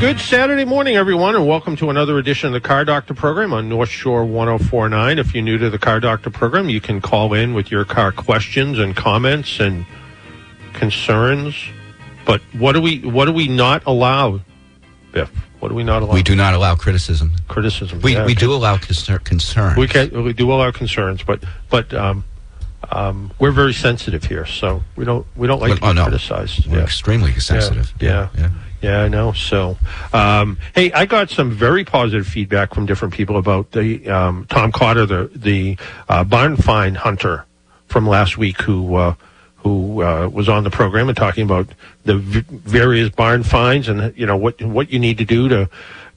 Good Saturday morning, everyone, and welcome to another edition of the Car Doctor program on North Shore 1049. If you're new to the Car Doctor program, you can call in with your car questions and comments and concerns. But what do we what do we not allow, Biff? What do we not allow? We do not allow criticism. criticism. We, Yeah, we okay. do allow concern. concern. We can we do allow concerns, but but um, um, we're very sensitive here, so we don't we don't like Well, to be oh, no. criticized. We're Yeah. extremely sensitive. Yeah. yeah. Yeah, I know. So, um, hey, I got some very positive feedback from different people about the um, Tom Cotter, the the uh, barn find hunter from last week, who uh, who uh, was on the program and talking about the v- various barn finds and you know what what you need to do to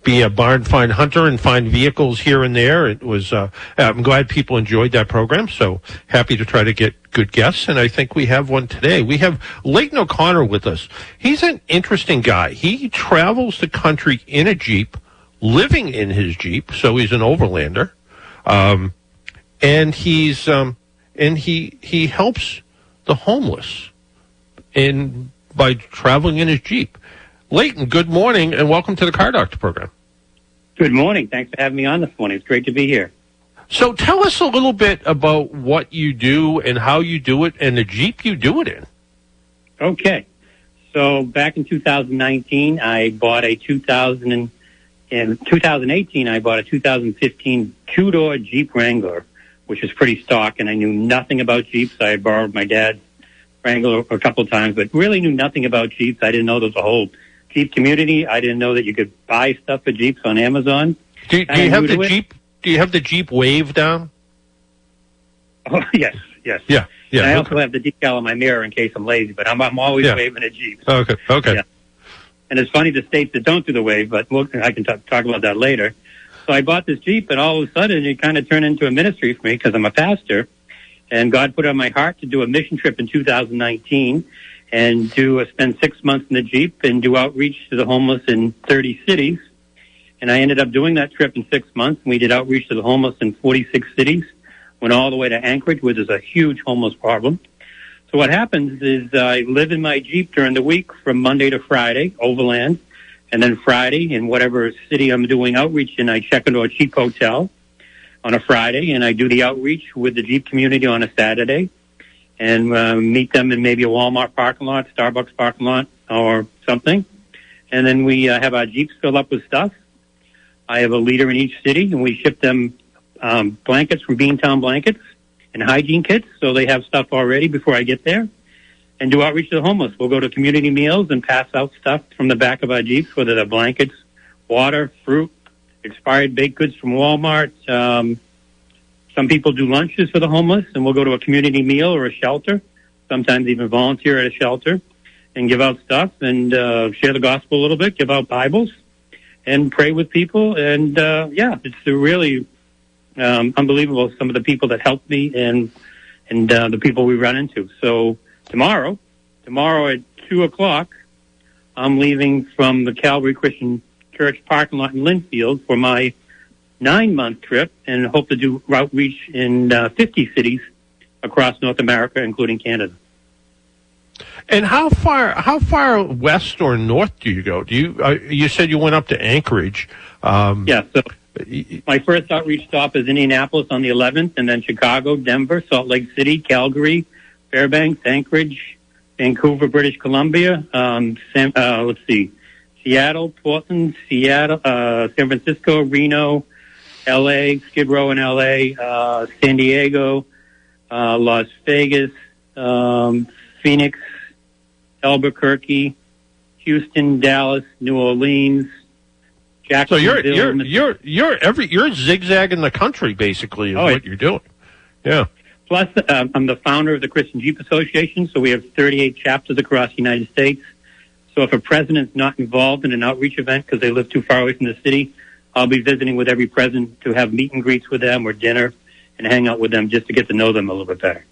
be a barn find hunter and find vehicles here and there. It was. Uh, I'm glad people enjoyed that program. So happy to try to get good guests, and I think we have one today. We have Leighton O'Connor with us. He's an interesting guy. He travels the country in a jeep, living in his jeep, so he's an overlander, um, and he's um, and he he helps the homeless in by traveling in his jeep. Leighton, good morning and welcome to the Car Doctor program. Good morning. Thanks for having me on this morning. It's great to be here. So tell us a little bit about what you do and how you do it and the Jeep you do it in. Okay. So back in 2019, I bought a 2000 and, in 2018, I bought a 2015 two-door Jeep Wrangler, which is pretty stock, and I knew nothing about Jeeps. I had borrowed my dad's Wrangler a couple of times, but really knew nothing about Jeeps. I didn't know there was a whole Jeep community. I didn't know that you could buy stuff for Jeeps on Amazon. Do, do you have the. Jeep? Do you have the Jeep wave down? Oh, yes, yes. Yeah, yeah. and I okay. also have the decal on my mirror in case I'm lazy, but I'm, I'm always Yeah. waving at Jeeps. Oh, okay, okay. Yeah. And it's funny the states that don't do the wave, but we'll, I can talk, talk about that later. So I bought this Jeep, and all of a sudden it kind of turned into a ministry for me because I'm a pastor. And God put on my heart to do a mission trip in 2019 and do uh, spend six months in the Jeep and do outreach to the homeless in 30 cities. And I ended up doing that trip in six months. And we did outreach to the homeless in 46 cities. Went all the way to Anchorage, which is a huge homeless problem. So what happens is I live in my Jeep during the week from Monday to Friday, overland, and then Friday in whatever city I'm doing outreach in, I check into a cheap hotel on a Friday, and I do the outreach with the Jeep community on a Saturday, and uh, meet them in maybe a Walmart parking lot, Starbucks parking lot, or something, and then we uh, have our Jeeps fill up with stuff. I have a leader in each city, and we ship them um, blankets from Beantown Blankets and hygiene kits, so they have stuff already before I get there. And do outreach to the homeless. We'll go to community meals and pass out stuff from the back of our Jeeps, whether they're blankets, water, fruit, expired baked goods from Walmart. Um, some people do lunches for the homeless, and we'll go to a community meal or a shelter, sometimes even volunteer at a shelter, and give out stuff and uh, share the gospel a little bit, give out Bibles, and pray with people. And uh, yeah, it's really um, unbelievable. Some of the people that helped me and and uh, the people we run into. So tomorrow, tomorrow at two o'clock, I'm leaving from the Calvary Christian Church parking lot in Lynnfield for my nine month trip, and hope to do outreach in uh, 50 cities across North America, including Canada. And how far how far west or north do you go? Do you uh, you said you went up to Anchorage? Um, Yeah. So my first outreach stop is Indianapolis on the 11th, and then Chicago, Denver, Salt Lake City, Calgary, Fairbanks, Anchorage, Vancouver, British Columbia. Um, San, uh, let's see, Seattle, Portland, Seattle, uh, San Francisco, Reno, L.A., Skid Row in L.A., uh, San Diego, uh, Las Vegas, um, Phoenix, Albuquerque, Houston, Dallas, New Orleans. So Jacksonville, you're you're you're you're every you're zigzagging the country basically is Oh, what you're doing. Yeah. Plus, um, I'm the founder of the Christian Jeep Association, so we have 38 chapters across the United States. So if a president's not involved in an outreach event because they live too far away from the city, I'll be visiting with every president to have meet and greets with them or dinner and hang out with them just to get to know them a little bit better.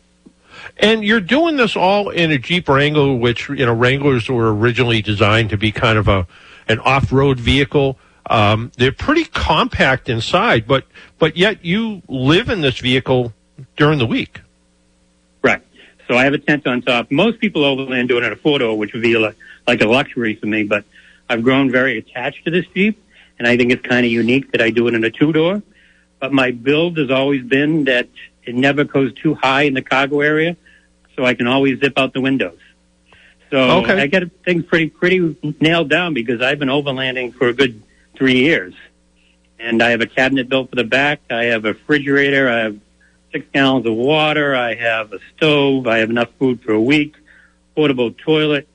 And you're doing this all in a Jeep Wrangler, which you know Wranglers were originally designed to be kind of a an off-road vehicle. Um, they're pretty compact inside, but but yet you live in this vehicle during the week. Right. So I have a tent on top. Most people overland do it in a four door, which would be like, like a luxury for me. But I've grown very attached to this Jeep, and I think it's kind of unique that I do it in a two door. But my build has always been that it never goes too high in the cargo area, so I can always zip out the windows. So Okay. I get things pretty pretty nailed down because I've been overlanding for a good three years, and I have a cabinet built for the back. I have a refrigerator. I have six gallons of water. I have a stove. I have enough food for a week. Portable toilet.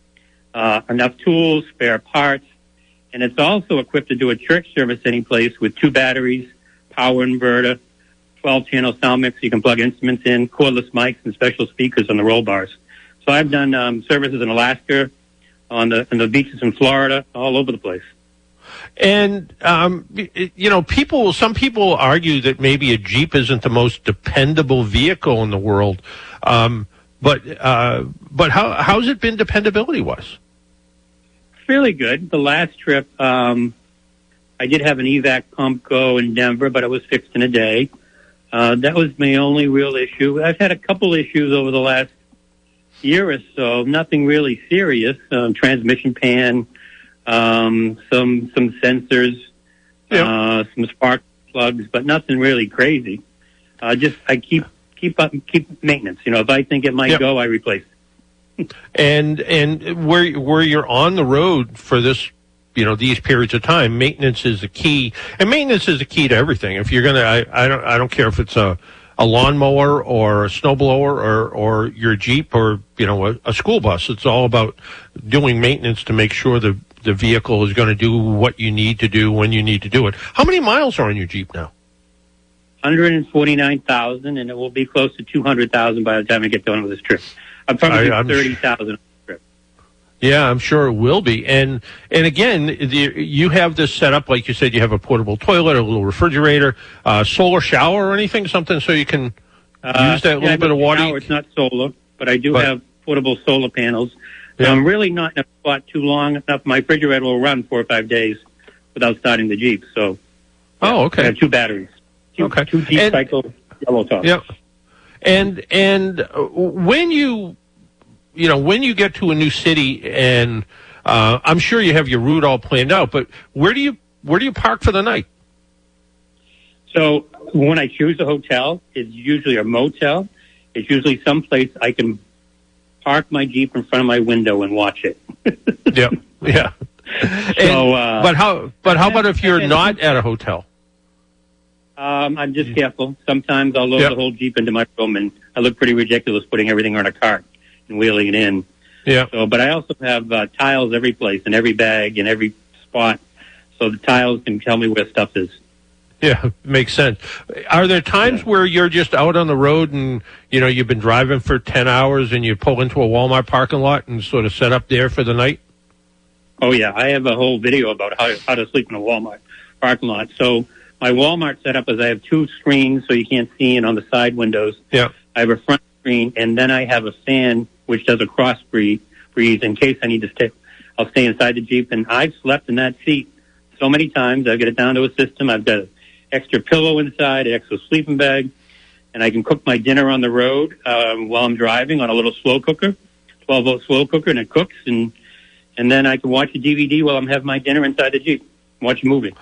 Uh, enough tools, spare parts, and it's also equipped to do a church service any place with two batteries, power inverter, 12 channel sound mix. You can plug instruments in, cordless mics, and special speakers on the roll bars. So I've done um, services in Alaska, on the on the beaches in Florida, all over the place. And um, you know, people. Some people argue that maybe a Jeep isn't the most dependable vehicle in the world. Um, but uh, but how how's it been dependability wise? Fairly good. The last trip, um, I did have an EVAP pump go in Denver, but it was fixed in a day. Uh, that was my only real issue. I've had a couple issues over the last year or so. Nothing really serious. Um, transmission pan, um, some some sensors, Yeah. uh, some spark plugs, but nothing really crazy. Uh, just I keep keep up keep maintenance. You know, if I think it might Yeah. go, I replace. And and where where you're on the road for this, you know, these periods of time, maintenance is the key, and maintenance is the key to everything. If you're gonna, I, I don't I don't care if it's a a lawnmower or a snowblower or or your Jeep or you know a, a school bus. It's all about doing maintenance to make sure the the vehicle is going to do what you need to do when you need to do it. How many miles are on your Jeep now? 149,000 and it will be close to 200,000 by the time I get done with this trip. I'm probably I- I'm- 30,000 on. Yeah, I'm sure it will be. And and again, the, you have this set up like you said. You have a portable toilet, a little refrigerator, uh, solar shower, or anything, something so you can Uh, use that yeah, little bit of water. Now it's not solar, but I do But- have portable solar panels. And Yeah. I'm really not in a spot too long enough. My refrigerator will run four or five days without starting the Jeep. So oh, okay. I have two batteries. Two, Okay. two Jeep And- cycle yellow top. Yep. And and uh, when you you know when you get to a new city and uh, I'm sure you have your route all planned out, but where do you where do you park for the night? So when I choose a hotel, it's usually a motel. It's usually someplace I can park my Jeep in front of my window and watch it. yeah, yeah. And- So, uh, but how but how about if you're not at a hotel? Um, I'm just careful. Sometimes I'll load Yep. the whole Jeep into my room, and I look pretty ridiculous putting everything on a cart and wheeling it in. Yeah. So, but I also have uh, tiles every place, in every bag, in every spot, so the tiles can tell me where stuff is. Yeah, makes sense. Are there times where you're just out on the road and you know you've been driving for ten hours and you pull into a Walmart parking lot and sort of set up there for the night? Oh yeah, I have a whole video about how how to sleep in a Walmart parking lot. So my Walmart setup is I have two screens, so you can't see in on the side windows. Yeah. I have a front screen, and then I have a fan which does a cross breathe, breathe in case I need to stay. I'll stay inside the Jeep, and I've slept in that seat so many times. I've got it down to a system. I've got an extra pillow inside, an extra sleeping bag, and I can cook my dinner on the road um, while I'm driving on a little slow cooker, 12 volt slow cooker, and it cooks, and and then I can watch a DVD while I'm having my dinner inside the Jeep, watch a movie.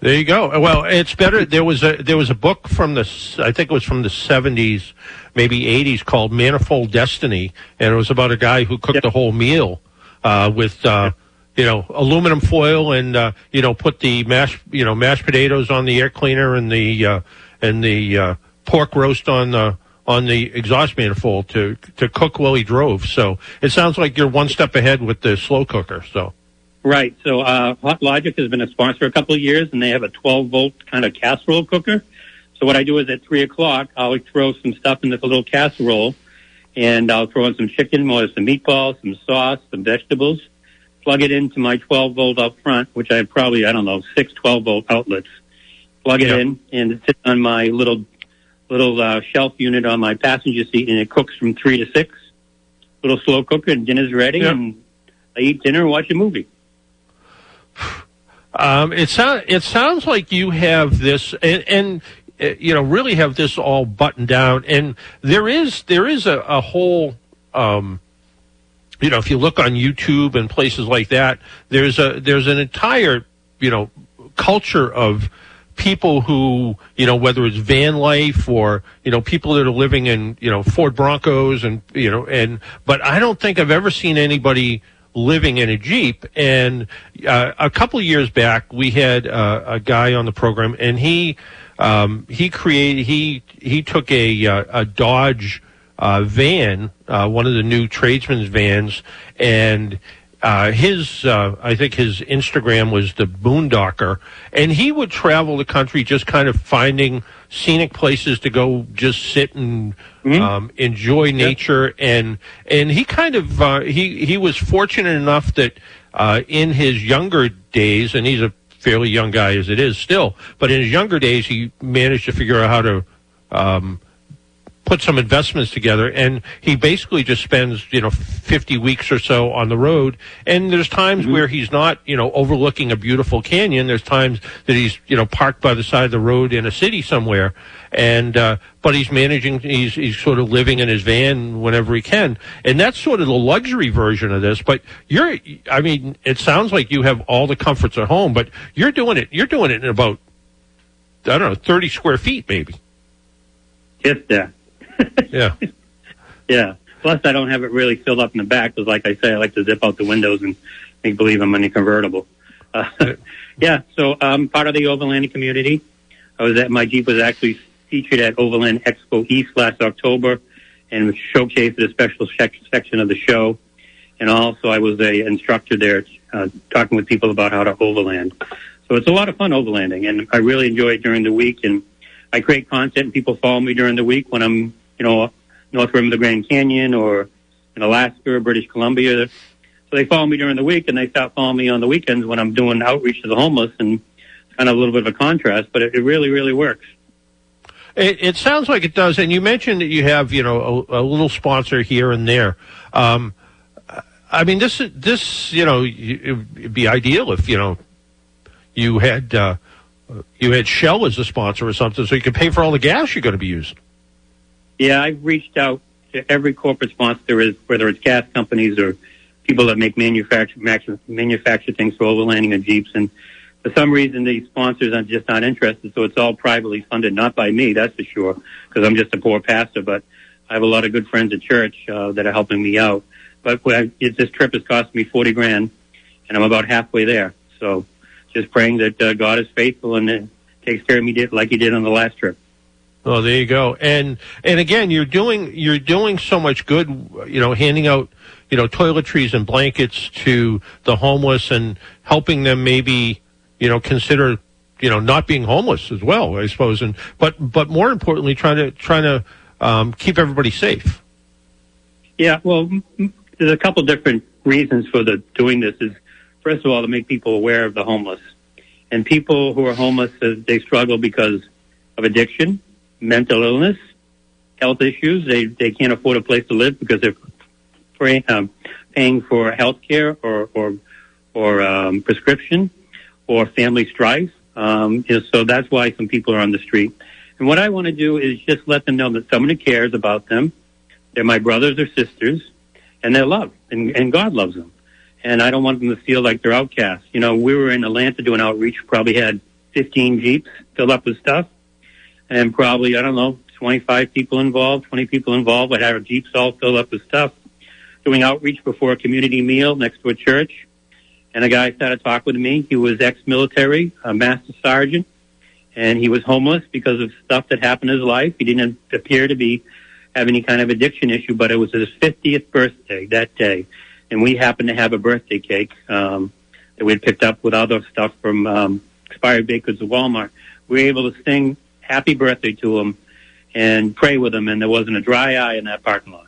There you go. Well, it's better. There was a there was a book from the I think it was from the seventies, maybe eighties, called Manifold Destiny, and it was about a guy who cooked Yep. a whole meal uh, with uh, you know aluminum foil and uh, you know put the mashed you know mashed potatoes on the air cleaner and the uh, and the uh, pork roast on the on the exhaust manifold to to cook while he drove. So it sounds like you're one step ahead with the slow cooker. So Right. So uh, Hot Logic has been a sponsor a couple of years, and they have a 12 volt kind of casserole cooker. So what I do is at three o'clock, I'll throw some stuff in this little casserole, and I'll throw in some chicken, more some meatballs, some sauce, some vegetables, plug it into my 12 volt out front, which I have probably, I don't know, six 12 volt outlets. Plug it Yeah. in and it sits on my little, little, uh, shelf unit on my passenger seat and it cooks from three to six. Little slow cooker and dinner's ready Yeah. and I eat dinner and watch a movie. Um, it sounds it sounds like you have this, and, and uh, you know, really have this all buttoned down. And there is there is a, a whole, um, you know, if you look on YouTube and places like that, there's a there's an entire you know culture of people who you know whether it's van life or you know people that are living in you know Ford Broncos and you know and but I don't think I've ever seen anybody living in a Jeep and uh, a couple years back we had uh, a guy on the program and he um, he created he he took a uh, a Dodge uh, van uh, one of the new tradesman's vans and uh, his, uh, I think his Instagram was the Boondocker, and he would travel the country just kind of finding scenic places to go, just sit and um, enjoy nature, and and he kind of uh, he he was fortunate enough that uh, in his younger days, and he's a fairly young guy as it is still, but in his younger days, he managed to figure out how to. Um, put some investments together and he basically just spends you know 50 weeks or so on the road. And there's times where he's not you know overlooking a beautiful canyon. There's times that he's you know parked by the side of the road in a city somewhere. And uh but he's managing he's he's sort of living in his van whenever he can. And that's sort of the luxury version of this but you're i mean it sounds like you have all the comforts at home but you're doing it you're doing it in about i don't know 30 square feet maybe. Just that. Yeah Yeah. Plus, I don't have it really filled up in the back because, like I say, I like to zip out the windows and make believe I'm in a convertible. Uh, yeah. So I'm part of the overlanding community. I was at my Jeep was actually featured at Overland Expo East last October and showcased at a special sec- section of the show. And also, I was a instructor there, uh, talking with people about how to overland. So it's a lot of fun overlanding, and I really enjoy it during the week. And I create content, and people follow me during the week when I'm, you know, north rim of the Grand Canyon or in Alaska or British Columbia. So they follow me during the week, and they stop following me on the weekends when I'm doing outreach to the homeless, and kind of a little bit of a contrast, but it, it really, really works. It, it sounds like it does, and you mentioned that you have, you know, a, a little sponsor here and there. Um, I mean, this is this, you know, it'd be ideal if you know you had uh, you had Shell as a sponsor or something, so you could pay for all the gas you're going to be using. Yeah, I've reached out to every corporate sponsor there is, whether it's gas companies or people that make manufacture manufacture, things for overlanding and jeeps. And for some reason, these sponsors are just not interested. So it's all privately funded, not by me, that's for sure, because I'm just a poor pastor. But I have a lot of good friends at church uh, that are helping me out. But it, this trip has cost me forty grand, and I'm about halfway there. So just praying that uh, God is faithful and uh, takes care of me like He did on the last trip. Oh, there you go. And and again, you're doing you're doing so much good. You know, handing out you know toiletries and blankets to the homeless and helping them maybe you know consider you know not being homeless as well. I suppose. And but but more importantly, trying to trying to um, keep everybody safe. Yeah, well, there's a couple different reasons for the doing this. Is first of all to make people aware of the homeless, and people who are homeless uh, they struggle because of addiction, mental illness, health issues. They they can't afford a place to live because they're um, paying for health care or or or um, prescription or family strife. Um, you know, so that's why some people are on the street. And what I want to do is just let them know that someone who cares about them they're my brothers or sisters, and they're loved, and, and God loves them. And I don't want them to feel like they're outcasts. You know, we were in Atlanta doing outreach, probably had 15 Jeeps filled up with stuff, and probably, I don't know, 25 people involved, 20 people involved, but had our Jeeps all filled up with stuff, doing outreach before a community meal next to a church. And a guy started talking with me. He was ex-military, a master sergeant, and he was homeless because of stuff that happened in his life. He didn't appear to be have any kind of addiction issue, but it was his 50th birthday that day. And we happened to have a birthday cake, um, that we had picked up with other stuff from, um, expired baked goods at Walmart. We were able to sing happy birthday to him and pray with him. And there wasn't a dry eye in that parking lot.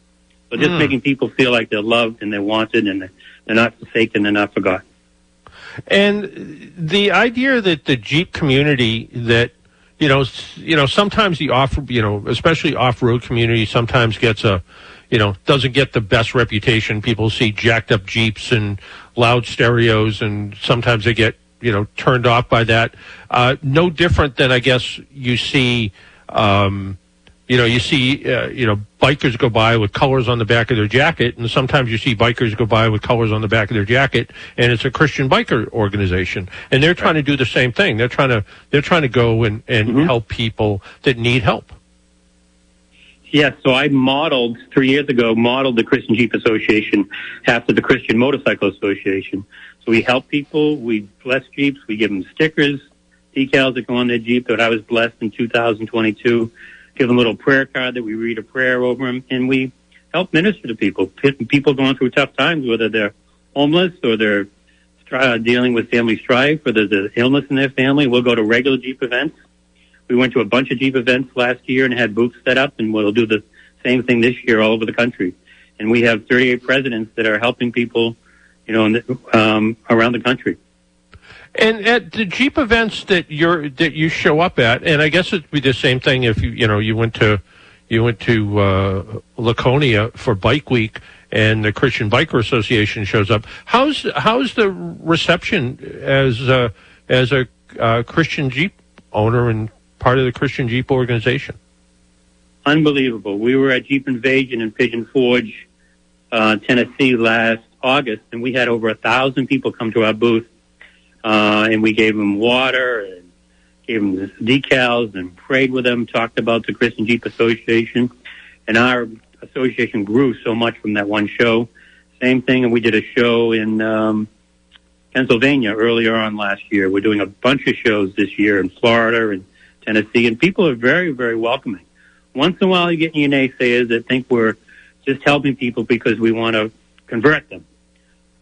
So just Hmm. making people feel like they're loved and they're wanted and they're not forsaken, and they're not forgotten. And the idea that the Jeep community that you know, you know, sometimes the off, you know, especially off-road community sometimes gets a, you know, doesn't get the best reputation. People see jacked up Jeeps and loud stereos, and sometimes they get, you know, turned off by that. Uh, no different than I guess you see, um, you know, you see, uh, you know, bikers go by with colors on the back of their jacket, and sometimes you see bikers go by with colors on the back of their jacket, and it's a Christian biker organization, and they're trying to do the same thing. They're trying to they're trying to go and and Mhm. help people that need help. Yes, so I modeled three years ago, modeled the Christian Jeep Association after the Christian Motorcycle Association. So we help people, we bless Jeeps, we give them stickers, decals that go on their Jeep that I was blessed in 2022, give them a little prayer card that we read a prayer over them, and we help minister to people. People going through tough times, whether they're homeless or they're uh, dealing with family strife or there's an illness in their family, we'll go to regular Jeep events. We went to a bunch of Jeep events last year and had booths set up, and we'll do the same thing this year all over the country. And we have 38 presidents that are helping people, you know, the, um, around the country. And at the Jeep events that you're that you show up at, and I guess it'd be the same thing if you you know you went to you went to uh, Laconia for Bike Week and the Christian Biker Association shows up. How's how's the reception as uh, as a uh, Christian Jeep owner and part of the Christian Jeep organization? Unbelievable. We were at Jeep Invasion in Pigeon Forge, uh, Tennessee last August, and we had over a thousand people come to our booth, uh, and we gave them water and gave them decals and prayed with them, talked about the Christian Jeep Association, and our association grew so much from that one show. Same thing, and we did a show in um, Pennsylvania earlier on last year. We're doing a bunch of shows this year in Florida and Tennessee, and people are very, very welcoming. Once in a while, you get your naysayers that think we're just helping people because we want to convert them.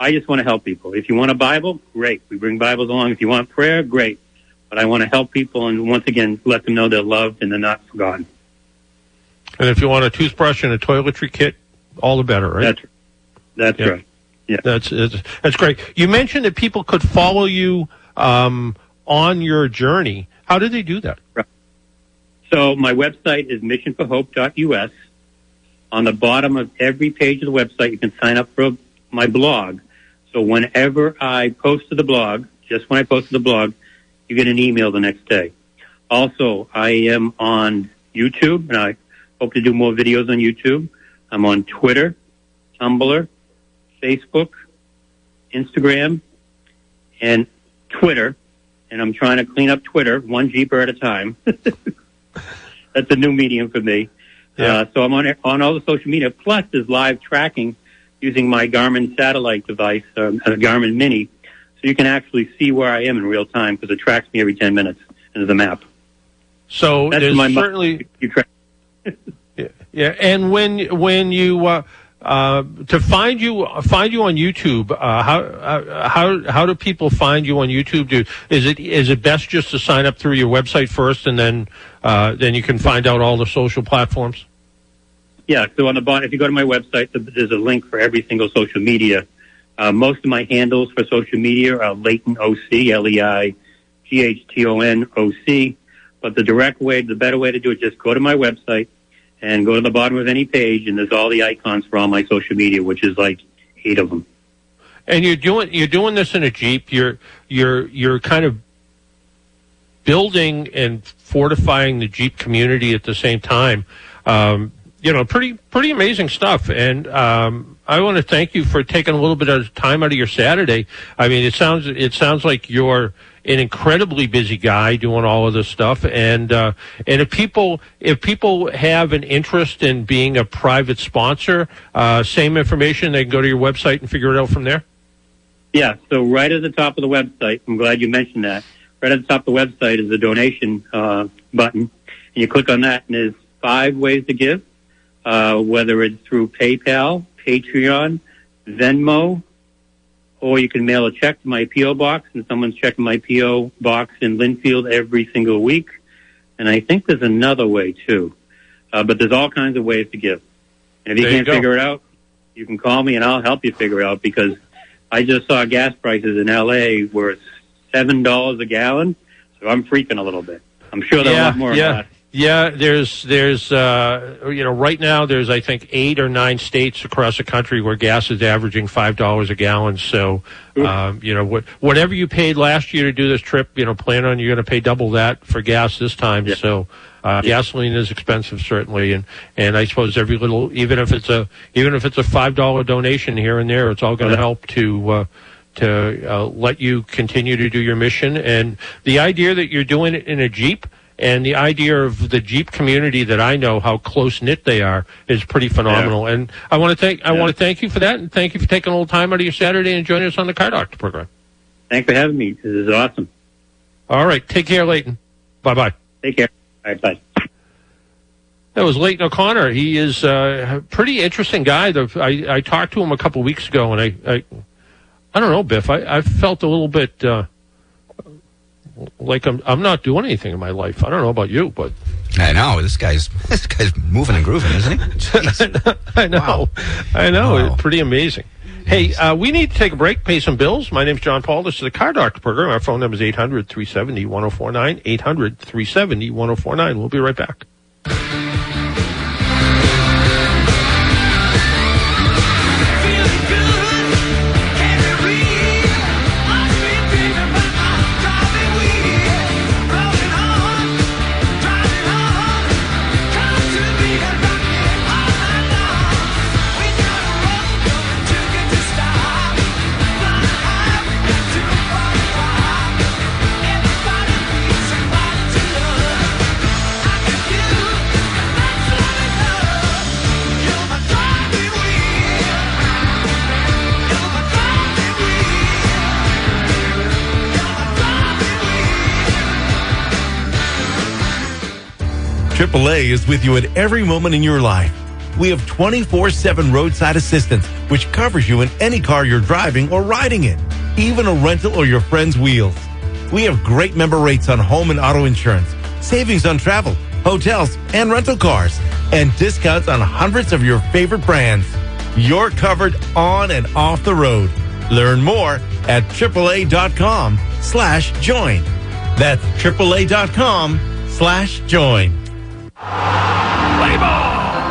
I just want to help people. If you want a Bible, great. We bring Bibles along. If you want prayer, great. But I want to help people and once again let them know they're loved and they're not forgotten. And if you want a toothbrush and a toiletry kit, all the better, right? That's that's Yeah. right. That's that's that's great. You mentioned that people could follow you um, on your journey. How did they do that? So my website is missionforhope.us. On the bottom of every page of the website, you can sign up for my blog. So whenever I post to the blog, just when I post to the blog, you get an email the next day. Also, I am on YouTube, and I hope to do more videos on YouTube. I'm on Twitter, Tumblr, Facebook, Instagram, and Twitter. And I'm trying to clean up Twitter one Jeeper at a time. That's a new medium for me. Yeah. Uh, so I'm on on all the social media. Plus, there's live tracking using my Garmin satellite device, um, a Garmin Mini, so you can actually see where I am in real time because it tracks me every 10 minutes. into the map. So That's there's my certainly track. yeah. And when when you uh, uh, to find you find you on YouTube, uh, how uh, how how do people find you on YouTube? Do is it is it best just to sign up through your website first, and then uh, then you can find out all the social platforms? Yeah, so on the bottom, if you go to my website, there's a link for every single social media. Uh, most of my handles for social media are Leighton OC, L-E-I-G-H-T-O-N-O-C. But the direct way, the better way to do it, just go to my website and go to the bottom of any page, and there's all the icons for all my social media, which is like eight of them. And you're doing you're doing this in a Jeep. You're you're you're kind of building and fortifying the Jeep community at the same time. Um, you know, pretty pretty amazing stuff. And um, I want to thank you for taking a little bit of time out of your Saturday. I mean, it sounds it sounds like you're an incredibly busy guy doing all of this stuff. And uh, and if people if people have an interest in being a private sponsor, uh, same information, they can go to your website and figure it out from there. Yeah, so right at the top of the website, I'm glad you mentioned that. Right at the top of the website is the donation uh, button, and you click on that, and there's five ways to give, uh, whether it's through PayPal, Patreon, Venmo, or you can mail a check to my PO box, and someone's checking my PO box in Lynnfield every single week. And I think there's another way too, uh, but there's all kinds of ways to give. And if you There can't go. figure it out, you can call me, and I'll help you figure it out because I just saw gas prices in L.A. were seven dollars a gallon, so I'm freaking a little bit. I'm sure there'll yeah, want more. yeah, of that. Yeah. There's, there's, uh, you know, right now there's, I think, eight or nine states across the country where gas is averaging five dollars a gallon. So, um, you know, what, whatever you paid last year to do this trip, you know, plan on you're going to pay double that for gas this time. Yeah. So, uh, gasoline is expensive, certainly, and and I suppose every little, even if it's a, even if it's a five dollar donation here and there, it's all going to help to. Uh, to uh, let you continue to do your mission. And the idea that you're doing it in a Jeep and the idea of the Jeep community that I know how close knit they are is pretty phenomenal. And I want to thank I Yeah. want to thank you for that, and thank you for taking a little time out of your Saturday and joining us on the Car Doctor program. Thanks for having me. This is awesome. All right, take care, Leighton. Bye bye. Take care. All right, bye. That was Leighton O'Connor. He is uh, a pretty interesting guy. The, I, I talked to him a couple weeks ago, and I, I, I don't know, Biff. I, I felt a little bit uh, like I'm, I'm not doing anything in my life. I don't know about you, but I know this guy's this guy's moving and grooving, isn't he? I know, Wow. I know. Wow. It's pretty amazing. Hey, uh, we need to take a break, pay some bills. My name's John Paul. This is the Car Doctor program. Our phone number is 800 370 1049. 800 370 1049. We'll be right back. AAA is with you at every moment in your life. We have 24 7 roadside assistance, which covers you in any car you're driving or riding in, even a rental or your friend's wheels. We have great member rates on home and auto insurance, savings on travel, hotels, and rental cars, and discounts on hundreds of your favorite brands. You're covered on and off the road. Learn more at AAA.com slash join. That's AAA.com slash join.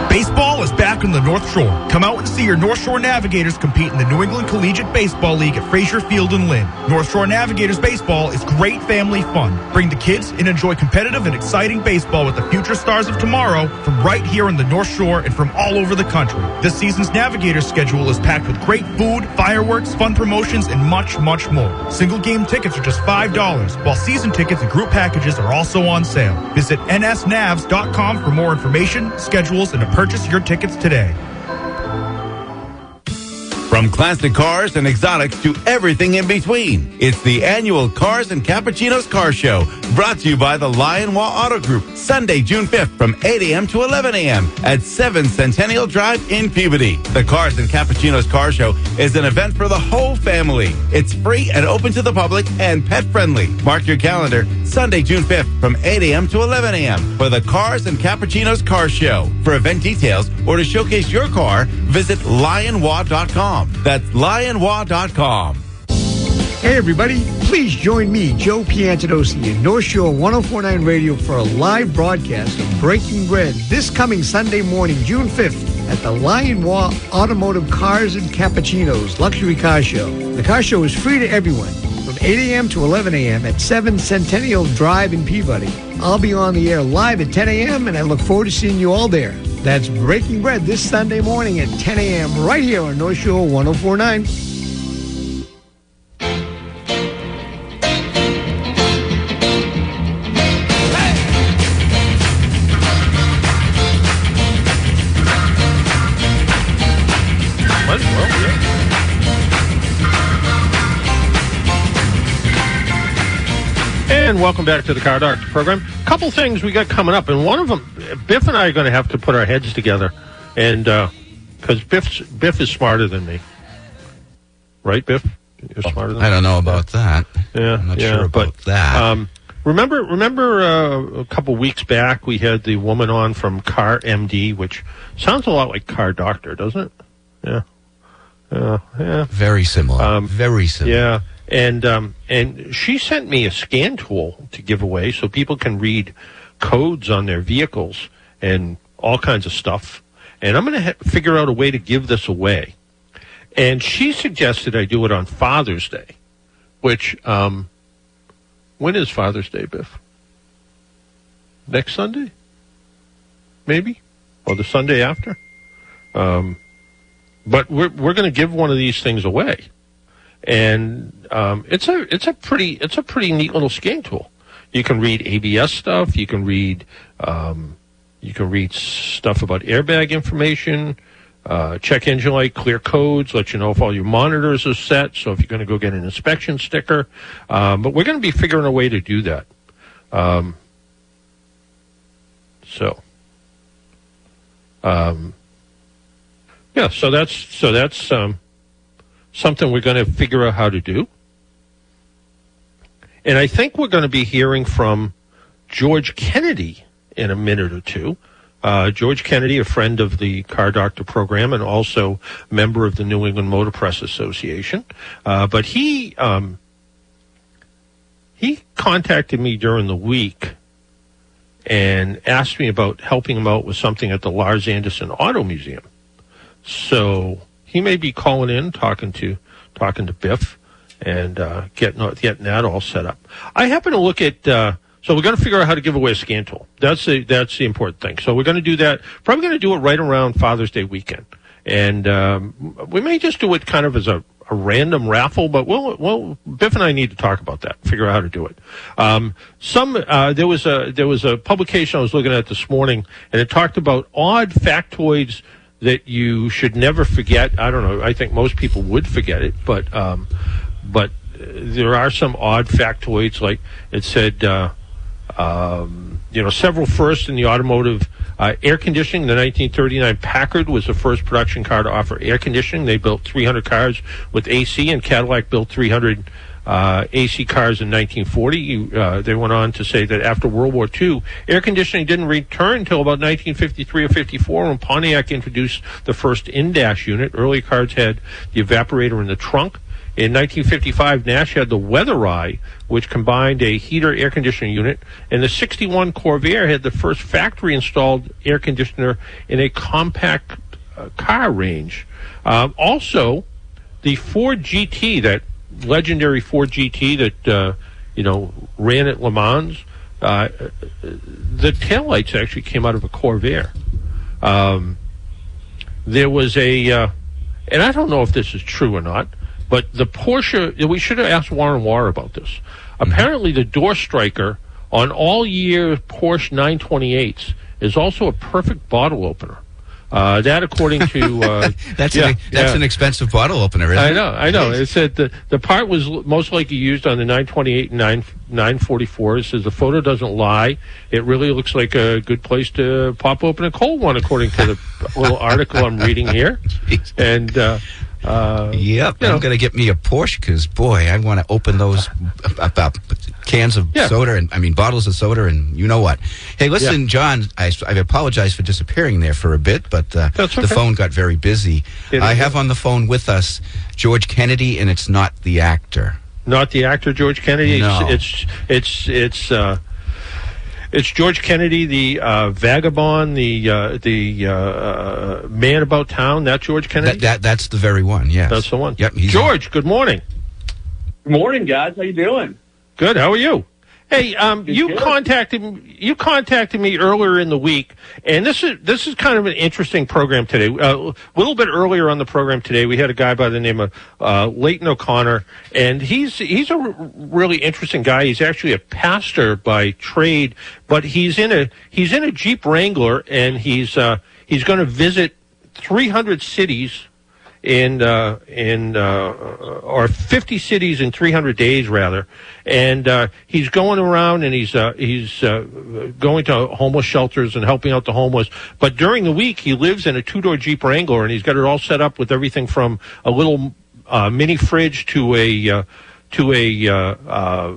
Baseball is back on the North Shore. Come out and see your North Shore Navigators compete in the New England Collegiate Baseball League at Fraser Field in Lynn. North Shore Navigators baseball is great family fun. Bring the kids and enjoy competitive and exciting baseball with the future stars of tomorrow from right here on the North Shore and from all over the country. This season's Navigators schedule is packed with great food, fireworks, fun promotions, and much, much more. Single game tickets are just $5, while season tickets and group packages are also on sale. Visit nsnavs.com for more information, schedules, and to purchase your tickets today. From classic cars and exotics to everything in between, it's the annual Cars and Cappuccinos Car Show, brought to you by the Lynnway Auto Group, Sunday, June 5th from 8 a.m. to 11 a.m. at 7 Centennial Drive in Peabody. The Cars and Cappuccinos Car Show is an event for the whole family. It's free and open to the public and pet friendly. Mark your calendar, Sunday, June 5th from 8 a.m. to 11 a.m. for the Cars and Cappuccinos Car Show. For event details or to showcase your car, visit lionwa.com. That's lionwa.com. Hey, everybody, please join me, Joe Piantadosi, in North Shore 1049 Radio for a live broadcast of Breaking Bread this coming Sunday morning, June 5th, at the Lynnway Automotive Cars and Cappuccinos Luxury Car Show. The car show is free to everyone from 8 a.m. to 11 a.m. at 7 Centennial Drive in Peabody. I'll be on the air live at 10 a.m., and I look forward to seeing you all there. That's Breaking Bread this Sunday morning at 10 a.m. right here on North Shore 1049. And welcome back to the Car Doctor program. Couple things we got coming up, and one of them, Biff and I are going to have to put our heads together, and because Biff's Biff is smarter than me, right, Biff? You're smarter than I don't know about that. yeah, I'm not yeah, sure about but, that. Um, remember, remember uh, a couple weeks back we had the woman on from Car MD, which sounds a lot like Car Doctor, doesn't it? Yeah. Uh, yeah. Very similar. Um, Very similar. Yeah, and um, and she sent me a scan tool to give away so people can read codes on their vehicles and all kinds of stuff. And I'm going to ha- figure out a way to give this away. And she suggested I do it on Father's Day, which um, when is Father's Day, Biff? Next Sunday, maybe, or the Sunday after. Um, but we're we're going to give one of these things away and um, it's a it's a pretty it's a pretty neat little scan tool. You can read ABS stuff. You can read um, you can read stuff about airbag information. Uh, check engine light, clear codes, let you know if all your monitors are set. So if you're going to go get an inspection sticker, um, but we're going to be figuring a way to do that. Um, so, um, yeah, so that's so that's um, something we're going to figure out how to do. And I think we're going to be hearing from George Kennedy in a minute or two. Uh, George Kennedy, a friend of the Car Doctor program and also member of the New England Motor Press Association. Uh, but he um, he contacted me during the week and asked me about helping him out with something at the Larz Anderson Auto Museum. So he may be calling in, talking to talking to Biff, and uh, getting getting that all set up. I happen to look at. Uh, so we're going to figure out how to give away a scan tool. That's the that's the important thing. So we're going to do that. Probably going to do it right around Father's Day weekend, and um, we may just do it kind of as a, a random raffle. But we'll well Biff and I need to talk about that. Figure out how to do it. Um, some uh, there was a there was a publication I was looking at this morning, and it talked about odd factoids that you should never forget. I don't know. I think most people would forget it, but um, but uh, there are some odd factoids. Like it said, uh, um, you know, several firsts in the automotive uh, air conditioning. The 1939 Packard was the first production car to offer air conditioning. They built 300 cars with AC, and Cadillac built 300 uh, AC cars in 1940. You, uh, they went on to say that after World War II, air conditioning didn't return until about 1953 or 54 when Pontiac introduced the first in-dash unit. Early cars had the evaporator in the trunk. In 1955, Nash had the Weather Eye, which combined a heater air conditioning unit, and the 61 Corvair had the first factory installed air conditioner in a compact uh, car range. Um, also, the Ford GT, that legendary Ford GT that uh, you know ran at Le Mans, uh, the taillights actually came out of a Corvair. Um, there was a, uh, and I don't know if this is true or not, but the Porsche. We should have asked Warren Warr about this. Apparently, the door striker on all year Porsche 928s is also a perfect bottle opener. Uh, that, according to uh, That's yeah, an, that's yeah. an expensive bottle opener, isn't I it? know, I know. It said the the part was most likely used on the 928 and 9 944. It says the photo doesn't lie. It really looks like a good place to pop open a cold one, according to the little article I'm reading here. Jeez. And uh, uh, Yep. I'm going to get me a Porsche because boy, I want to open those uh, cans of Yeah. soda and I mean bottles of soda and you know what. Hey, listen, John, I, I apologize for disappearing there for a bit, but uh, the okay. phone got very busy. It I is. have on the phone with us George Kennedy, and it's not the actor. not the actor George Kennedy. No. It's it's it's it's, uh, it's George Kennedy, the uh, vagabond, the uh, the uh, uh, man about town. That George Kennedy. That, that that's the very one. Yes, That's the one. Yep, he's George. Good morning. Good morning, guys. How you doing? Good. How are you? Hey, um, you contacted you contacted me earlier in the week, and this is this is kind of an interesting program today. Uh, a little bit earlier on the program today, we had a guy by the name of uh, Leighton O'Connor, and he's he's a r- really interesting guy. He's actually a pastor by trade, but he's in a he's in a Jeep Wrangler, and he's uh, he's going to visit 300 cities in uh, in uh, or 50 cities in 300 days rather, and uh, he's going around and he's uh, he's uh, going to homeless shelters and helping out the homeless. But during the week, he lives in a two door Jeep Wrangler and he's got it all set up with everything from a little uh, mini fridge to a uh, to a uh, uh,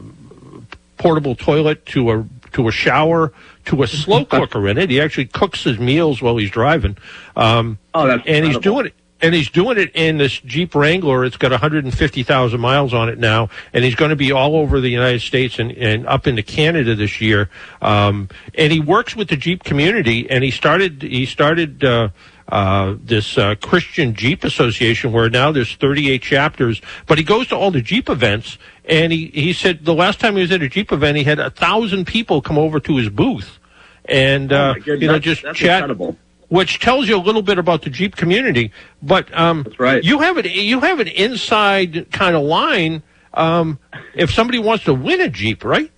portable toilet to a to a shower to a slow cooker in it. He actually cooks his meals while he's driving. Um, Oh, that's and he's doing it. And he's doing it in this Jeep Wrangler. It's got 150,000 miles on it now, and he's going to be all over the United States and, and up into Canada this year. Um, and he works with the Jeep community, and he started he started. Uh, uh, this uh, Christian Jeep Association, where now there's 38 chapters. But he goes to all the Jeep events, and he, he said the last time he was at a Jeep event, he had a thousand people come over to his booth, and Oh, uh, you know just that's chat, incredible. Which tells you a little bit about the Jeep community. But um, That's right. You have an you have an inside kind of line. Um, if somebody wants to win a Jeep, right?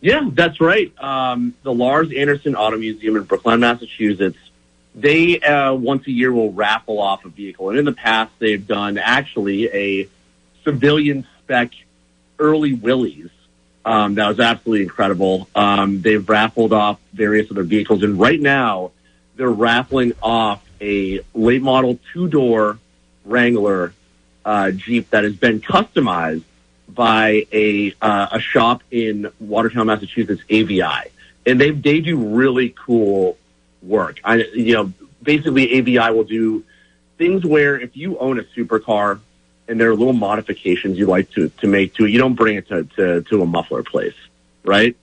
Yeah, that's right. Um, the Larz Anderson Auto Museum in Brookline, Massachusetts, they uh, once a year will raffle off a vehicle. And in the past, they've done actually a civilian spec early Willys. Um, that was absolutely incredible. Um, they've raffled off various other vehicles. And right now, they're raffling off a late model two door Wrangler uh, Jeep that has been customized by a uh, a shop in Watertown, Massachusetts, AVI, and they they do really cool work. I you know basically AVI will do things where if you own a supercar and there are little modifications you like to to make to it, you don't bring it to to, to a muffler place, right?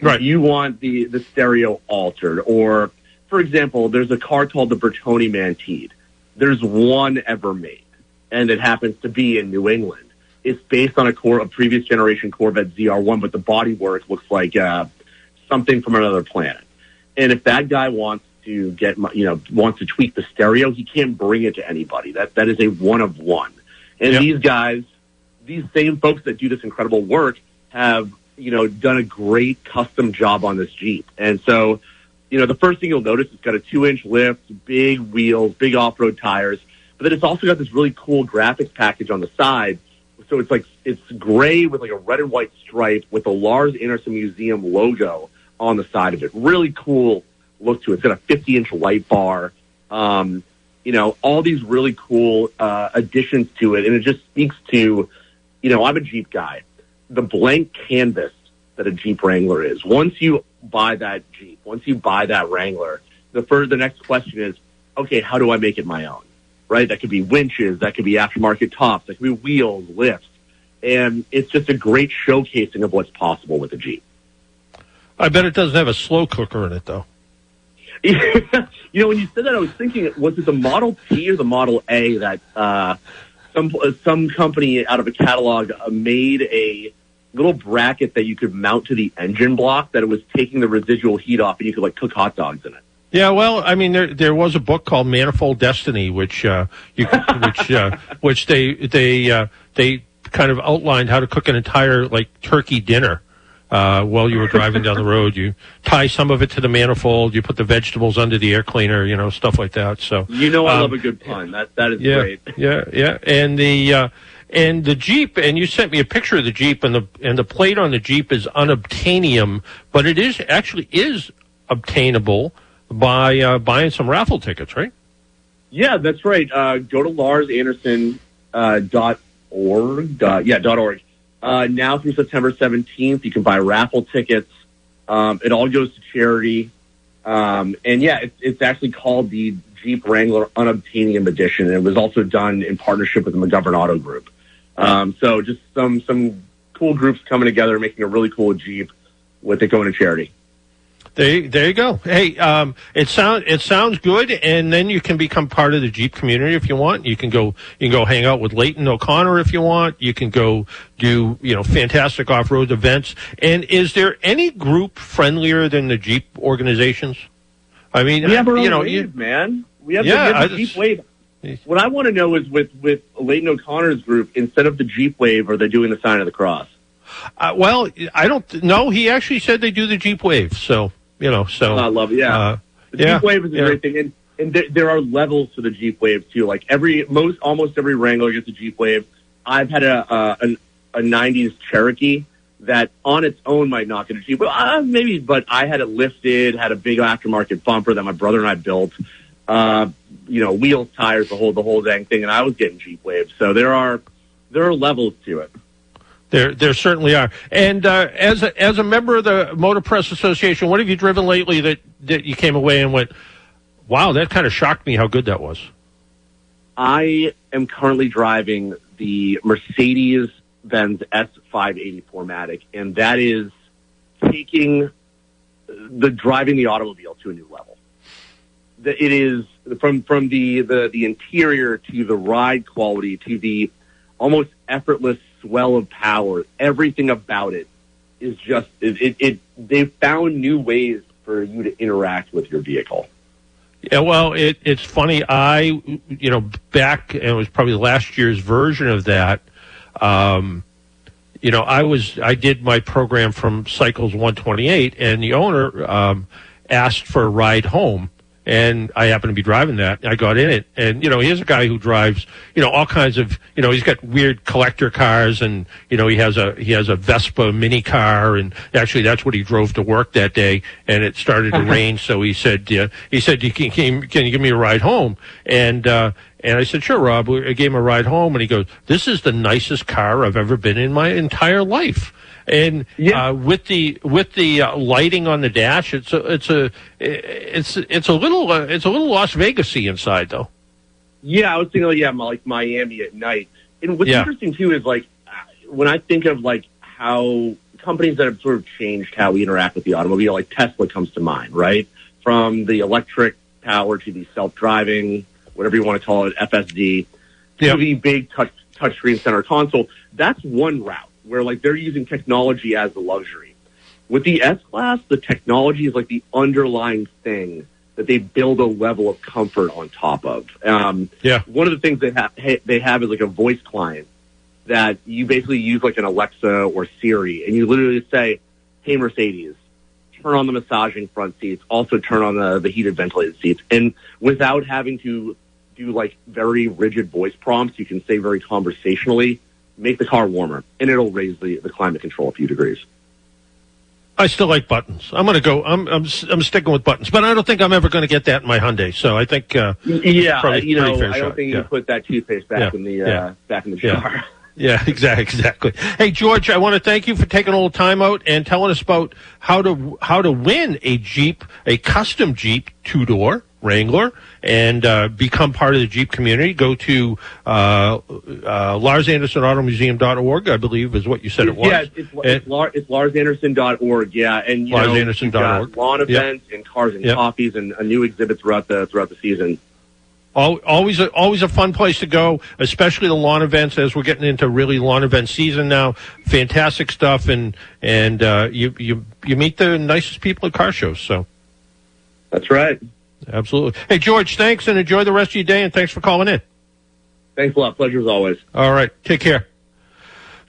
Right. You want the the stereo altered, or for example, there's a car called the Bertone Mantide. There's one ever made, and it happens to be in New England. It's based on a core, a previous generation Corvette ZR1, but the bodywork looks like uh, something from another planet. And if that guy wants to get, you know, wants to tweak the stereo, he can't bring it to anybody. That that is a one of one. And Yep. these guys, these same folks that do this incredible work, have you know done a great custom job on this Jeep. And so, you know, the first thing you'll notice it's got a two inch lift, big wheels, big off road tires, but then it's also got this really cool graphics package on the side. So it's like it's gray with like a red and white stripe with the Larz Anderson Museum logo on the side of it. Really cool look to it. It's got a 50 inch light bar. Um, you know, all these really cool uh, additions to it, and it just speaks to, you know, I'm a Jeep guy. The blank canvas that a Jeep Wrangler is. Once you buy that Jeep, once you buy that Wrangler, the first, the next question is, okay, how do I make it my own? Right? That could be winches, that could be aftermarket tops, that could be wheels, lifts, and it's just a great showcasing of what's possible with a Jeep. I bet it doesn't have a slow cooker in it though. you know, when you said that, I was thinking, was it the Model T or the Model A that uh, some some company out of a catalog made a little bracket that you could mount to the engine block that it was taking the residual heat off, and you could like cook hot dogs in it. Yeah, well, I mean, there there was a book called Manifold Destiny, which uh, you which uh, which they they uh, they kind of outlined how to cook an entire like turkey dinner uh, while you were driving down the road. You tie some of it to the manifold, you put the vegetables under the air cleaner, you know, stuff like that. So You know, I Um, love a good pun. That that is yeah, great. yeah, yeah, and the uh, and the Jeep, and you sent me a picture of the Jeep, and the and the plate on the Jeep is unobtainium, but it is actually is obtainable by uh, buying some raffle tickets, right? Yeah, that's right. Uh, go to larzanderson uh, dot org. Dot, yeah, dot org. Uh, now through September 17th, you can buy raffle tickets. Um, it all goes to charity. Um, and yeah, it's, it's actually called the Jeep Wrangler Unobtainium Edition. It was also done in partnership with the McGovern Auto Group. Um, so just some, some cool groups coming together, making a really cool Jeep with it going to charity. There, there you go. Hey, um, it sound it sounds good, and then you can become part of the Jeep community if you want. You can go you can go hang out with Leighton O'Connor if you want. You can go do you know fantastic off road events. And is there any group friendlier than the Jeep organizations? I mean, We have our own you know, wave, you- man. We have, Yeah, the, we I have the just- Jeep Wave. What I want to know is with with Leighton O'Connor's group, instead of the Jeep Wave, are they doing the sign of the cross? uh, well, I don't know. He actually said they do the Jeep Wave, so you know, so I love it. Yeah, uh, the yeah, Jeep Wave is a yeah. great thing, and and there, there are levels to the Jeep Wave too. Like every most almost every Wrangler gets a Jeep Wave. I've had a uh, an, a '90s Cherokee that on its own might not get a Jeep, but uh, maybe. But I had it lifted, had a big aftermarket bumper that my brother and I built. Uh, you know, wheels, tires, the whole the whole dang thing, and I was getting Jeep Waves. So there are there are levels to it. There, there certainly are. And uh, as a, as a member of the Motor Press Association, what have you driven lately that that you came away and went, "Wow, that kind of shocked me how good that was." I am currently driving the Mercedes Benz S580 4MATIC, and that is taking the driving the automobile to a new level. It is from from the, the the interior to the ride quality to the almost effortless swell of power. Everything about it is just it. it, it they've found new ways for you to interact with your vehicle. Yeah, well, it, it's funny. I, you know, back, and it was probably last year's version of that. Um, you know, I was, I did my program from Cycles 128, and the owner um, asked for a ride home. And I happened to be driving that. I got in it, and you know, here's a guy who drives, you know, all kinds of, you know, he's got weird collector cars, and you know, he has a he has a Vespa mini car, and actually, that's what he drove to work that day. And it started to rain, so he said, uh, he said, you can, can can you give me a ride home? And uh, and I said, sure, Rob. I gave him a ride home, and he goes, this is the nicest car I've ever been in my entire life. And Yeah. uh, with the with the uh, lighting on the dash, it's a it's a it's it's a little uh, it's a little Las Vegasy inside though. Yeah, I was thinking, like, yeah, like Miami at night. And what's Yeah. interesting too is like uh, when I think of like how companies that have sort of changed how we interact with the automobile, like Tesla comes to mind, right? From the electric power to the self-driving, whatever you want to call it, FSD, to the big touch touchscreen center console. That's one route where like they're using technology as a luxury. With the S class, the technology is like the underlying thing that they build a level of comfort on top of. Um, Yeah. one of the things they have they have is like a voice client that you basically use like an Alexa or Siri, and you literally say, "Hey Mercedes, turn on the massaging front seats. Also turn on the, the heated ventilated seats." And without having to do like very rigid voice prompts, you can say very conversationally, "Make the car warmer," and it'll raise the, the climate control a few degrees. I still like buttons. I'm going to go. I'm I'm s- I'm sticking with buttons, but I don't think I'm ever going to get that in my Hyundai. So I think uh, Yeah, you know, I don't shot, think you yeah. can put that toothpaste back Yeah, in the uh, yeah. back in the Yeah. jar. Yeah, exactly, exactly. Hey, George, I want to thank you for taking a little time out and telling us about how to how to win a Jeep, a custom Jeep two door Wrangler, and uh, become part of the Jeep community. Go to uh, uh, LarzAndersonAutomuseum.org, I believe, is what you said it was. Yeah, it's, it's, And- it's, Lar, it's LarzAnderson.org. Yeah, and you LarzAnderson.org. lawn Yep. events and cars and Yep. coffees and a new exhibit throughout the throughout the season. Always, a, always a fun place to go, especially the lawn events. As we're getting into really lawn event season now, fantastic stuff, and and uh, you you you meet the nicest people at car shows. So That's right. Absolutely. Hey George, thanks, and enjoy the rest of your day, and thanks for calling in. Thanks a lot. Pleasure as always. All right, take care.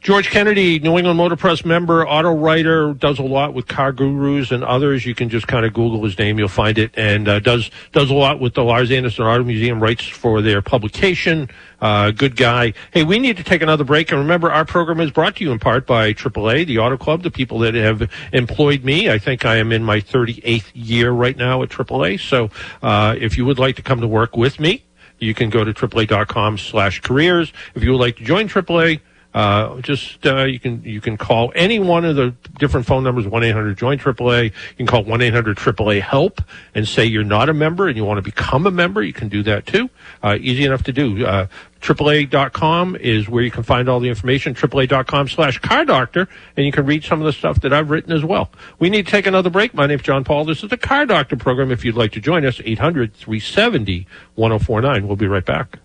George Kennedy, New England Motor Press member, auto writer, does a lot with car gurus and others. You can just kind of Google his name, you'll find it, and uh, does does a lot with the Larz Anderson Auto Museum, writes for their publication. Uh, good guy. Hey, we need to take another break, and remember, our program is brought to you in part by AAA, the Auto Club, the people that have employed me. I think I am in my 38th year right now at AAA. So, uh, if you would like to come to work with me, you can go to AAA.com slash careers. If you would like to join AAA, uh, just uh, you can you can call any one of the different phone numbers one eight hundred join AAA. You can call one eight hundred AAA help and say you're not a member and you want to become a member. You can do that too. Uh, easy enough to do. Uh, AAA.com is where you can find all the information. AAA.com slash car doctor, and you can read some of the stuff that I've written as well. We need to take another break. My name's John Paul. This is the Car Doctor program. If you'd like to join us, 800 370 1049. We'll be right back.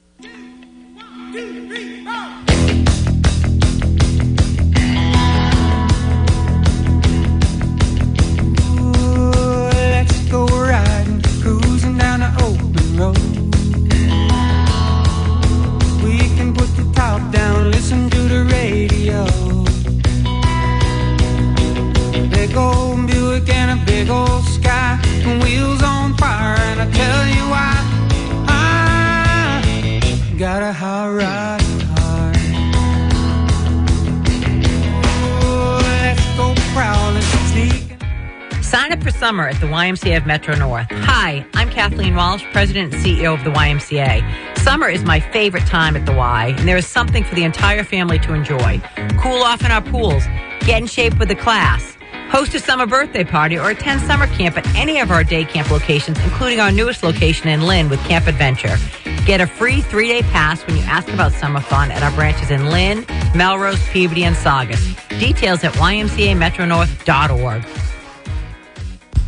Go riding, summer at the YMCA of Metro North. Hi, I'm Kathleen Walsh, President and CEO of the YMCA. Summer is my favorite time at the Y, and there is something for the entire family to enjoy. Cool off in our pools, get in shape with the class, host a summer birthday party, or attend summer camp at any of our day camp locations, including our newest location in Lynn with Camp Adventure. Get a free three-day pass when you ask about Summer Fun at our branches in Lynn, Melrose, Peabody, and Saugus. Details at ymcametronorth.org.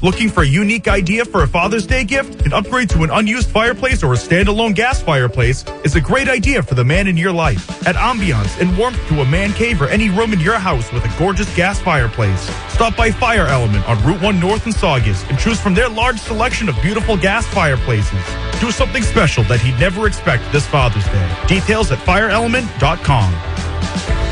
Looking for a unique idea for a Father's Day gift? An upgrade to an unused fireplace or a standalone gas fireplace is a great idea for the man in your life. Add ambiance and warmth to a man cave or any room in your house with a gorgeous gas fireplace. Stop by Fire Element on Route 1 North in Saugus and choose from their large selection of beautiful gas fireplaces. Do something special that he'd never expect this Father's Day. Details at fireelement.com.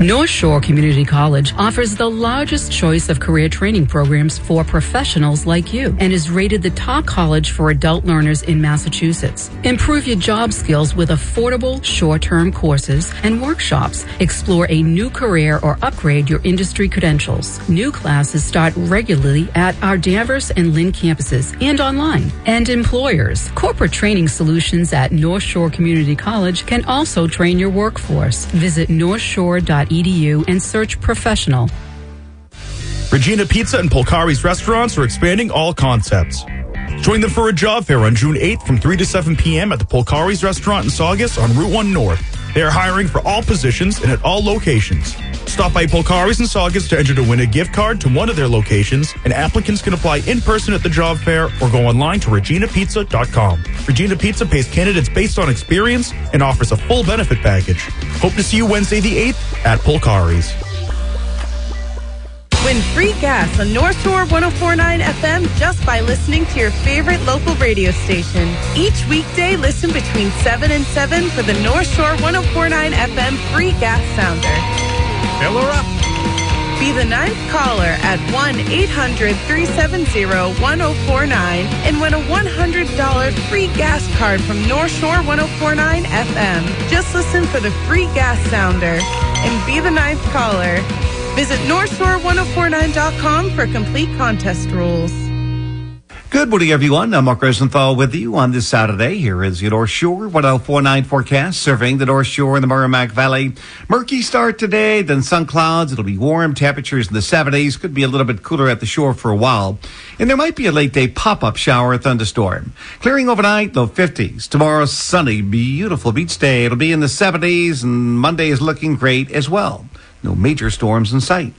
North Shore Community College offers the largest choice of career training programs for professionals like you and is rated the top college for adult learners in Massachusetts. Improve your job skills with affordable short-term courses and workshops. Explore a new career or upgrade your industry credentials. New classes start regularly at our Danvers and Lynn campuses and online. And employers, corporate training solutions at North Shore Community College can also train your workforce. Visit northshore.edu and search professional. Regina Pizza and Polcari's restaurants are expanding all concepts. Join them for a job fair on June 8th from 3 to 7 p.m. at the Polcari's restaurant in Saugus on Route 1 North. They are hiring for all positions and at all locations. Stop by Polcari's and Saugus to enter to win a gift card to one of their locations, and applicants can apply in person at the job fair or go online to reginapizza.com. Regina Pizza pays candidates based on experience and offers a full benefit package. Hope to see you Wednesday the 8th at Polcari's. Win free gas on North Shore 1049 FM just by listening to your favorite local radio station. Each weekday, listen between 7 and 7 for the North Shore 1049 FM free gas sounder. Fill her up. Be the ninth caller at 1 800 370 1049 and win a $100 free gas card from North Shore 1049 FM. Just listen for the free gas sounder and be the ninth caller. Visit NorthShore1049.com for complete contest rules. Good morning, everyone. I'm Mark Rosenthal with you on this Saturday. Here is your North Shore 1049 forecast, serving the North Shore and the Merrimack Valley. Murky start today, then sun clouds. It'll be warm, temperatures in the 70s. Could be a little bit cooler at the shore for a while. And there might be a late day pop up shower or thunderstorm. Clearing overnight, low 50s. Tomorrow, sunny, beautiful beach day. It'll be in the 70s, and Monday is looking great as well. No major storms in sight.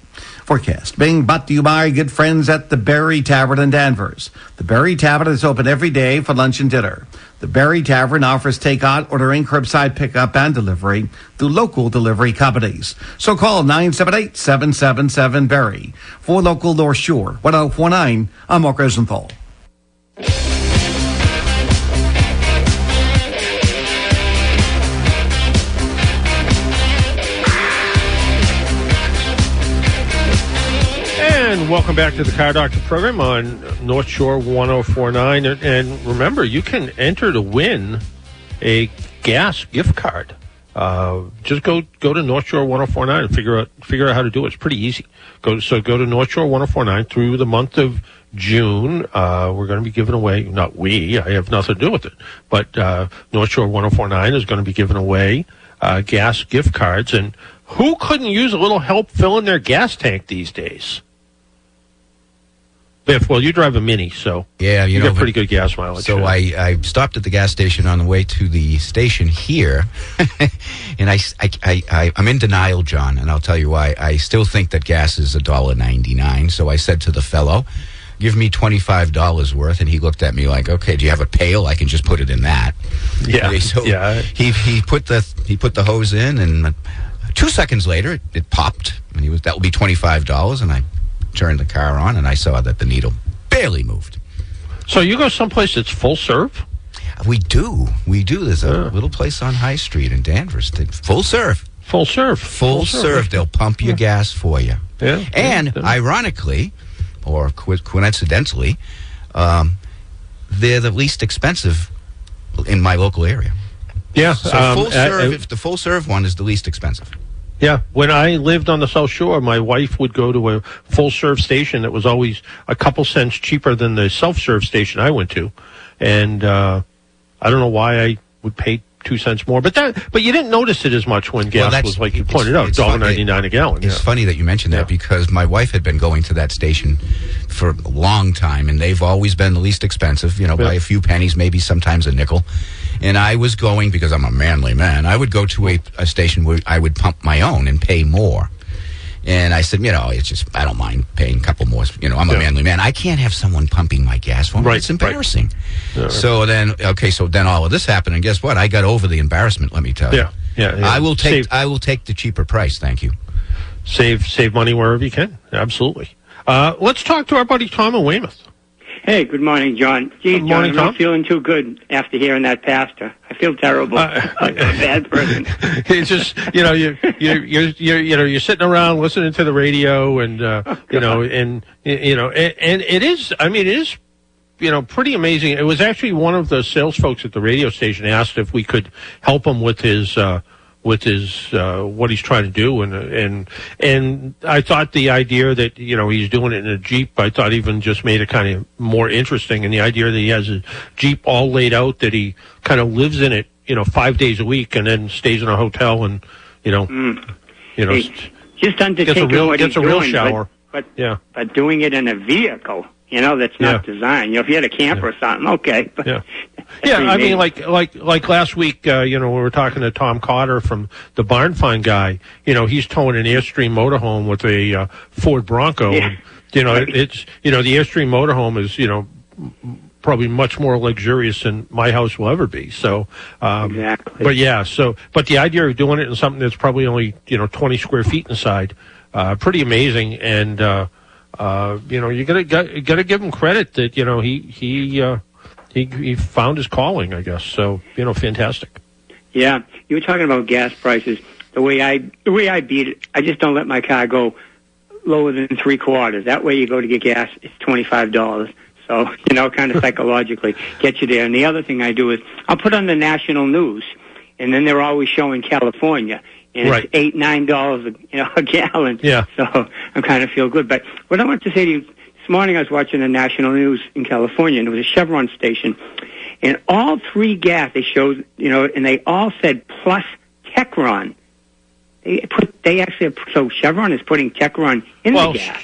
Forecast being brought to you by good friends at the Berry Tavern in Danvers. The Berry Tavern is open every day for lunch and dinner. The Berry Tavern offers takeout, ordering, curbside pickup, and delivery through local delivery companies. So call 978-777-BERRY for local North Shore 1049. I'm Mark Rosenthal. And welcome back to the Car Doctor program on North Shore 1049. And, remember, you can enter to win a gas gift card. Uh, just go go to North Shore 1049 and figure out figure out how to do it. It's pretty easy. Go so go to North Shore 1049 through the month of June. Uh, we're going to be giving away not we. I have nothing to do with it, but uh, North Shore 1049 is going to be giving away uh, gas gift cards. And who couldn't use a little help filling their gas tank these days? Biff, well, you drive a Mini, so Yeah, you, you know, get pretty good gas mileage. So I, I stopped at the gas station on the way to the station here, and I, I, I, I'm in denial, John, and I'll tell you why. I still think that gas is a dollar ninety nine. So I said to the fellow, "Give me twenty five dollars worth," and he looked at me like, "Okay, do you have a pail? I can just put it in that." Yeah, Okay, so yeah. he he put the he put the hose in, and two seconds later, it, it popped, and he was that will be twenty five dollars, and I turned the car on, and I saw that the needle barely moved. So you go someplace that's full serve? We do. We do. There's a little place on High Street in Danvers. that- Full serve. Full serve. Full, Full serve. serve. They'll pump your gas for you. Yeah. And yeah. ironically, or coincidentally, um, they're the least expensive in my local area. Yeah, So um, full uh, serve, uh, if the full serve one is the least expensive. Yeah, when I lived on the South Shore, my wife would go to a full serve station that was always a couple cents cheaper than the self serve station I went to, and uh, I don't know why I would pay two cents more. But that, but you didn't notice it as much when gas that's- was like you pointed out, dollar ninety nine a gallon. It's yeah. funny that you mentioned that because my wife had been going to that station for a long time, and they've always been the least expensive. You know, by a few pennies, maybe sometimes a nickel. And I was going because I'm a manly man. I would go to a, a station where I would pump my own and pay more. And I said, you know, it's just I don't mind paying a couple more. You know, I'm a Yeah. manly man. I can't have someone pumping my gas for me. Right, it's embarrassing. Yeah. So then, okay, so then all of this happened, and guess what? I got over the embarrassment. Let me tell you. Yeah, yeah, yeah. I will take Save- I will take the cheaper price. Thank you. save save money wherever you can. Absolutely. Uh, let's talk to our buddy Tom in Weymouth. Hey, good morning, John. Gee, Good morning, John, I'm Tom. not feeling too good after hearing that pastor. I feel terrible. Uh, like a bad person. it's just you know you you you're, you're you know you're sitting around listening to the radio and uh, you know and you know and, and it is I mean it is you know pretty amazing. It was actually one of the sales folks at the radio station asked if we could help him with his. Uh, with his uh, what he's trying to do, and and and I thought the idea that you know he's doing it in a jeep, I thought even just made it kind of more interesting, and the idea that he has a jeep all laid out, that he kind of lives in it, you know, five days a week, and then stays in a hotel, and you know, you know, Hey, just undertaking gets a real what gets a real doing, shower. But, yeah, but but doing it in a vehicle, you know, that's not designed. You know, if you had a camper or something, okay. But Yeah. Yeah, I mean, like like like last week, uh, you know, we were talking to Tom Cotter from the Barn Find guy. You know, he's towing an Airstream motorhome with a uh, Ford Bronco. Yeah. And, you know, it, it's you know the Airstream motorhome is you know probably much more luxurious than my house will ever be. So, um, exactly. but yeah, so but the idea of doing it in something that's probably only you know twenty square feet inside, uh, pretty amazing. And uh, uh, you know, you gotta got, gotta give him credit that you know he he uh, he he found his calling, I guess. So you know, fantastic. Yeah, you were talking about gas prices. The way I the way I beat it, I just don't let my car go lower than three quarters. That way, you go to get gas, it's twenty five dollars. So you know, kind of psychologically get you there. And the other thing I do is I'll put on the national news, and then they're always showing California, and Right. it's eight nine dollars you know a gallon. Yeah. So I kind of feel good. But what I want to say to you this morning, I was watching the national news in California, and it was a Chevron station, and all three gas they showed, you know, and they all said plus Techron. They put they actually so Chevron is putting Techron in Well, the gas.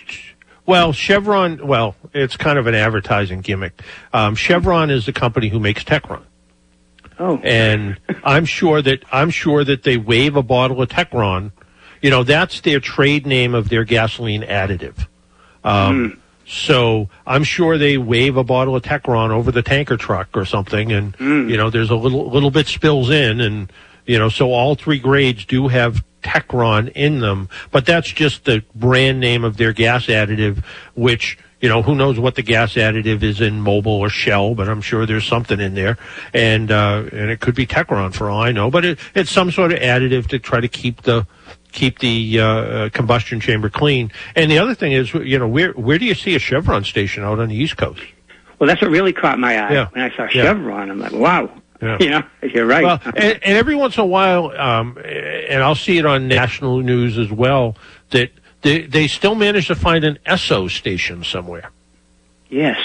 Well, Chevron. Well, it's kind of an advertising gimmick. Um, Chevron is the company who makes Techron. Oh. And I'm sure that I'm sure that they wave a bottle of Techron. You know, that's their trade name of their gasoline additive. Um, So I'm sure they wave a bottle of Techron over the tanker truck or something, and you know, there's a little little bit spills in, and you know, so all three grades do have Techron in them, but that's just the brand name of their gas additive, which you know, who knows what the gas additive is in Mobil or Shell, but I'm sure there's something in there, and uh, and it could be Techron for all I know, but it, it's some sort of additive to try to keep the keep the uh, uh, combustion chamber clean. And the other thing is, you know, where where do you see a Chevron station out on the East Coast? Well, that's what really caught my eye Yeah. when I saw Yeah. Chevron. I'm like, wow. Yeah. You know, you're right. Well, and, and every once in a while, um, and I'll see it on national news as well, that they, they still managed to find an Esso station somewhere. yes.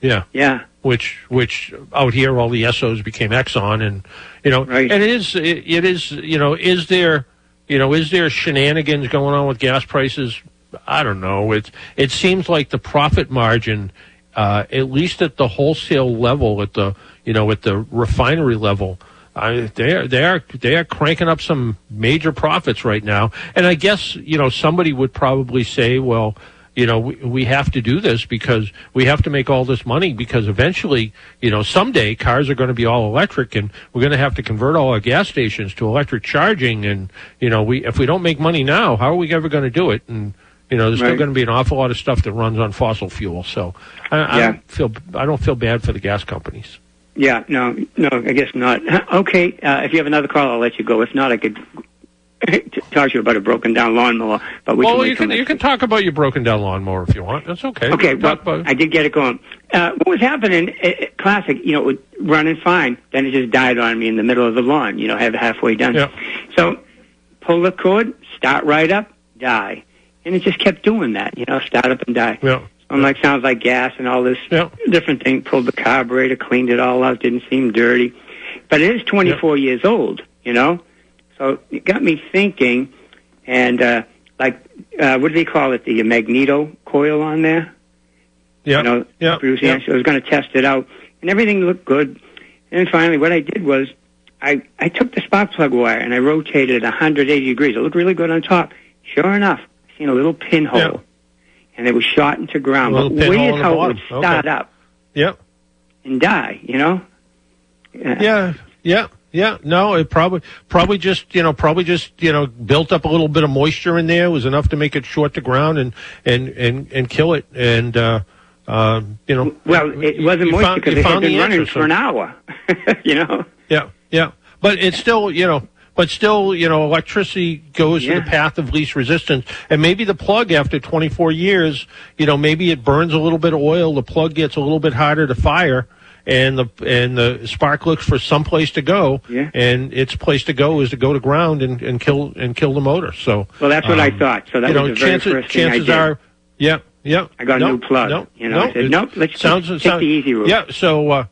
Yeah. Yeah. Which, which out here, all the Essos became Exxon, and you know, and it is, it, it is, you know, is there, you know, is there shenanigans going on with gas prices? I don't know. It it seems like the profit margin, uh, at least at the wholesale level, at the you know, at the refinery level, I, they are they are they are cranking up some major profits right now. And I guess you know somebody would probably say, well, you know, we, we have to do this because we have to make all this money because eventually, you know, someday cars are going to be all electric and we're going to have to convert all our gas stations to electric charging. And, you know, we, if we don't make money now, how are we ever going to do it? And, you know, there's still going to be an awful lot of stuff that runs on fossil fuel. So I, I Yeah. don't feel, I don't feel bad for the gas companies. Yeah, no, no, I guess not. Okay, uh, if you have another call, I'll let you go. If not, I could talk to you about a broken down lawnmower. But we well, can you can, you can talk about your broken down lawnmower if you want. That's okay. Okay, well, I did get it going. Uh, what was happening? Uh, uh, classic, you know, it was running fine. Then it just died on me in the middle of the lawn. You know, have halfway done. Yeah. So, pull the cord, start right up, die, and it just kept doing that. You know, start up and die. Yeah. I'm like, sounds like gas and all this different thing. Pulled the carburetor, cleaned it all out. Didn't seem dirty. but it is 24 years old. You know, so it got me thinking, and uh, like, uh, what do they call it? The magneto coil on there. Yeah. You know, Yeah. Bruce Yeah. I was going to test it out, and everything looked good. And finally, what I did was I I took the spark plug wire and I rotated it 180 degrees. It looked really good on top. Sure enough, I seen a little pinhole, and it was shot into ground. But weird how it would start Okay. up Yep. and die. You know. Yeah, yeah, yeah. No, it probably probably just you know probably just you know built up a little bit of moisture in there it was enough to make it short to ground and and and and kill it. And uh, uh, you know, Well, it wasn't moisture because it had been running for an hour. you know. Yeah, yeah. But it's still, you know, but still, you know, electricity goes to the path of least resistance. And maybe the plug after 24 years, you know, maybe it burns a little bit of oil, the plug gets a little bit harder to fire. And the and the spark looks for some place to go, Yeah. and its place to go is to go to ground and, and kill and kill the motor. So, Well, that's what I um, thought. So that you was know, very chances, first thing I chances did. are, yeah, yeah. I got a new plug. No, you know, I said, nope, let's sounds, take sounds- the easy route. Yeah, so uh,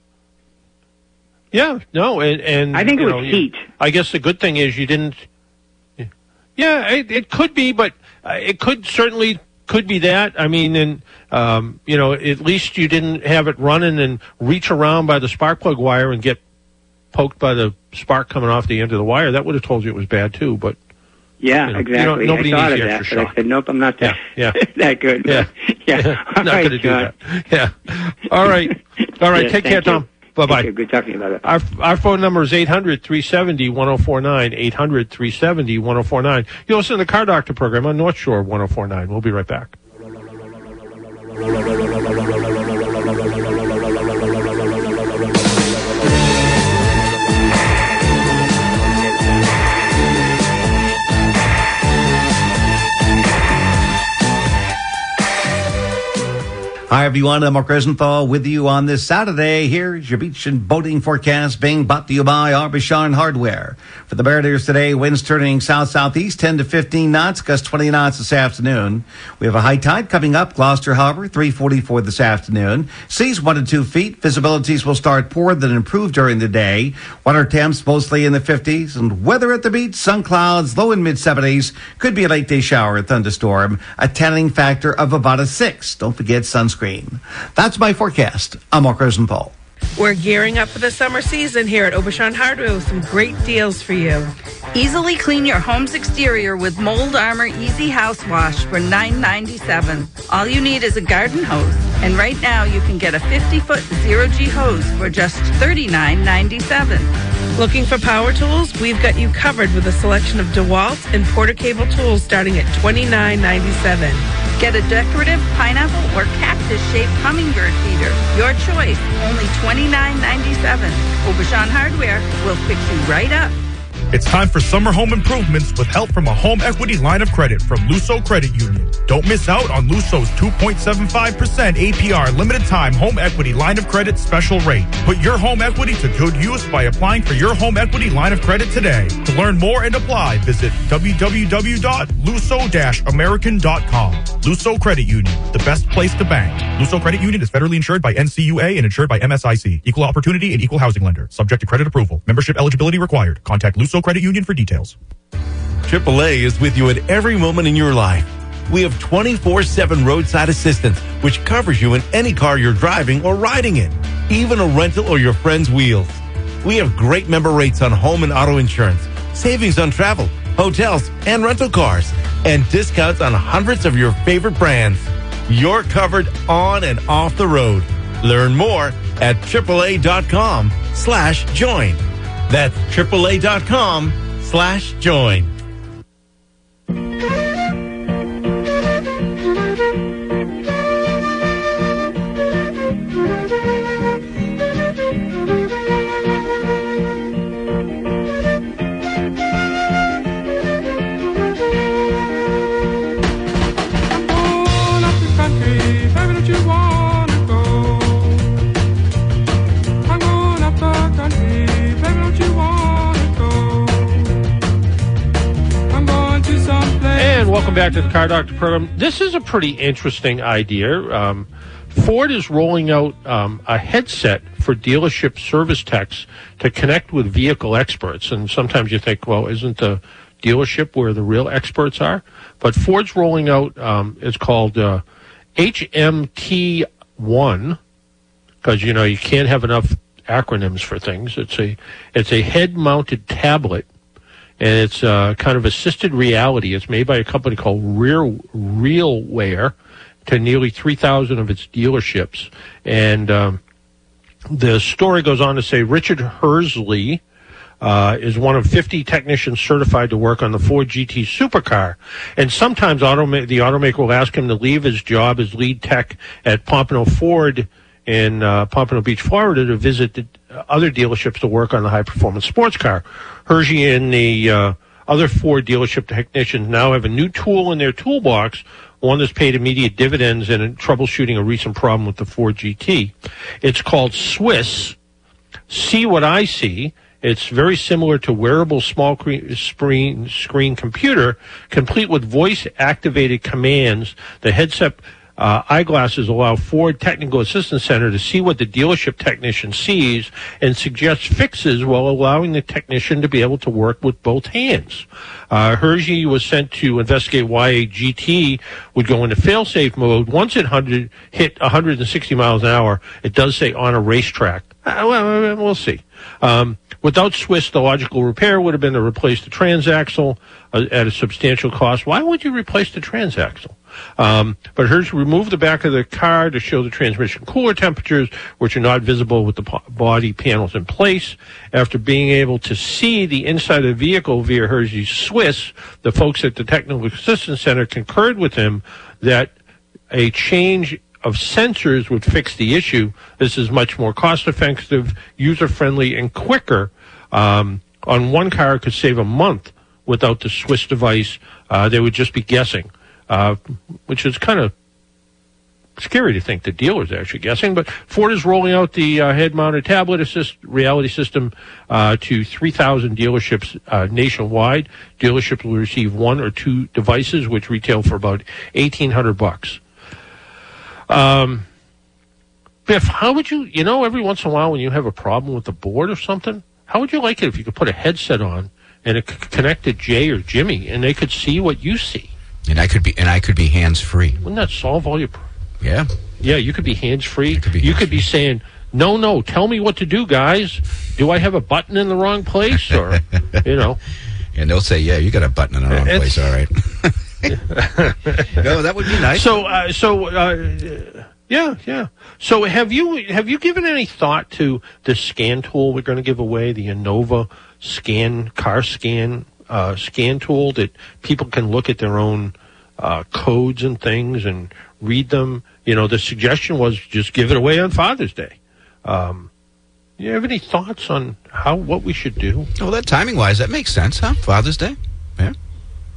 yeah, no, and and I think it was know, heat. I guess the good thing is you didn't. Yeah, it, it could be, but uh, it could certainly could be that. I mean, and um, you know, at least you didn't have it running and reach around by the spark plug wire and get poked by the spark coming off the end of the wire. That would have told you it was bad too. But Yeah, you know, exactly. don't- nobody I thought needs of the that, extra but I shock. said, nope, I'm not that, yeah, that good. Yeah. yeah. All not right, going to do that. Yeah. All right. All right. Yeah, Take care, you. Tom. Bye bye. Good talking about it. Our, our phone number is 800 370 1049. 800 370 1049. You listen to the Car Doctor program on North Shore 1049. We'll be right back. Hi, everyone. I'm Mark Rosenthal with you on this Saturday. Here's your beach and boating forecast being brought to you by Aubuchon Hardware. For the Mariners today, winds turning south-southeast 10 to 15 knots, gust 20 knots this afternoon. We have a high tide coming up, Gloucester Harbor, 344 this afternoon. Seas 1 to 2 feet. Visibilities will start poor, then improve during the day. Water temps mostly in the 50s. And weather at the beach, sun clouds, low and mid 70s. Could be a late day shower or thunderstorm. A tanning factor of about a 6. Don't forget sunscreen. That's my forecast. I'm Mark Rosenthal. We're gearing up for the summer season here at Aubuchon Hardware with some great deals for you. Easily clean your home's exterior with Mold Armor Easy House Wash for $9.97. All you need is a garden hose. And right now you can get a 50-foot zero-G hose for just $39.97. Looking for power tools? We've got you covered with a selection of DeWalt and Porter Cable tools starting at $29.97. Get a decorative pineapple or cactus-shaped hummingbird feeder. Your choice, only $29.97. Aubuchon Hardware will fix you right up. It's time for summer home improvements with help from a home equity line of credit from Luso Credit Union. Don't miss out on Luso's 2.75% APR limited time home equity line of credit special rate. Put your home equity to good use by applying for your home equity line of credit today. To learn more and apply, visit www.luso-american.com. Luso Credit Union, the best place to bank. Luso Credit Union is federally insured by NCUA and insured by MSIC. Equal opportunity and equal housing lender. Subject to credit approval. Membership eligibility required. Contact Luso Credit Union for details. AAA is with you at every moment in your life. We have 24 7 roadside assistance, which covers you in any car you're driving or riding in, even a rental or your friend's wheels. We have great member rates on home and auto insurance, savings on travel, hotels, and rental cars, and discounts on hundreds of your favorite brands. You're covered on and off the road. Learn more at AAA.com slash join. That's AAA.com slash join. Car Doctor program. This is a pretty interesting idea um, Ford is rolling out um, a headset for dealership service techs to connect with vehicle experts. And sometimes you think, well, isn't the dealership where the real experts are? But Ford's rolling out, um, it's called uh, HMT1 because you know you can't have enough acronyms for things. It's a it's a head mounted tablet, and it's uh, kind of assisted reality. It's made by a company called Real RealWear to nearly three thousand of its dealerships, and um, the story goes on to say Richard Hersley. Uh, is one of 50 technicians certified to work on the Ford GT supercar. And sometimes automa- the automaker will ask him to leave his job as lead tech at Pompano Ford in uh, Pompano Beach, Florida, to visit the other dealerships to work on the high performance sports car. Hershey and the uh, other Ford dealership technicians now have a new tool in their toolbox, one that's paid immediate dividends in troubleshooting a recent problem with the Ford GT. It's called Swiss. See what I see. It's very similar to wearable small screen screen computer, complete with voice activated commands. The headset uh, eyeglasses allow Ford Technical Assistance Center to see what the dealership technician sees and suggest fixes while allowing the technician to be able to work with both hands. Uh, Hershey was sent to investigate why a GT would go into fail-safe mode. Once it hit 160 miles an hour, it does say on a racetrack. Uh, well, we'll see. Um, without Swiss, the logical repair would have been to replace the transaxle uh, at a substantial cost. Why would you replace the transaxle? Um, but Hertz removed the back of the car to show the transmission cooler temperatures, which are not visible with the body panels in place. After being able to see the inside of the vehicle via Hershey's Swiss, the folks at the Technical Assistance Center concurred with him that a change of sensors would fix the issue. This is much more cost effective, user friendly, and quicker. Um, on one car, could save a month without the Swiss device. Uh, they would just be guessing, uh, which is kind of scary to think the dealer's are actually guessing. But Ford is rolling out the uh, head-mounted tablet assist reality system uh, to 3,000 dealerships uh, nationwide. Dealerships will receive one or two devices, which retail for about 1,800 bucks. Um, Biff, how would you, you know, every once in a while when you have a problem with the board or something, how would you like it if you could put a headset on and it could connect to Jay or Jimmy and they could see what you see? And I could be and I could be hands free. Wouldn't that solve all your problems? Yeah. Yeah, you could be hands free. You could be saying, "No, no, tell me what to do, guys. Do I have a button in the wrong place?" Or, you know, And they'll say, "Yeah, you got a button in the wrong It's- place." All right. no, that would be nice. So, uh, so, uh, yeah, yeah. So, have you have you given any thought to the scan tool we're going to give away, the Innova scan car scan uh, scan tool that people can look at their own uh, codes and things and read them? You know, the suggestion was just give it away on Father's Day. Um, you have any thoughts on how what we should do? Well, that timing wise, that makes sense, huh? Father's Day.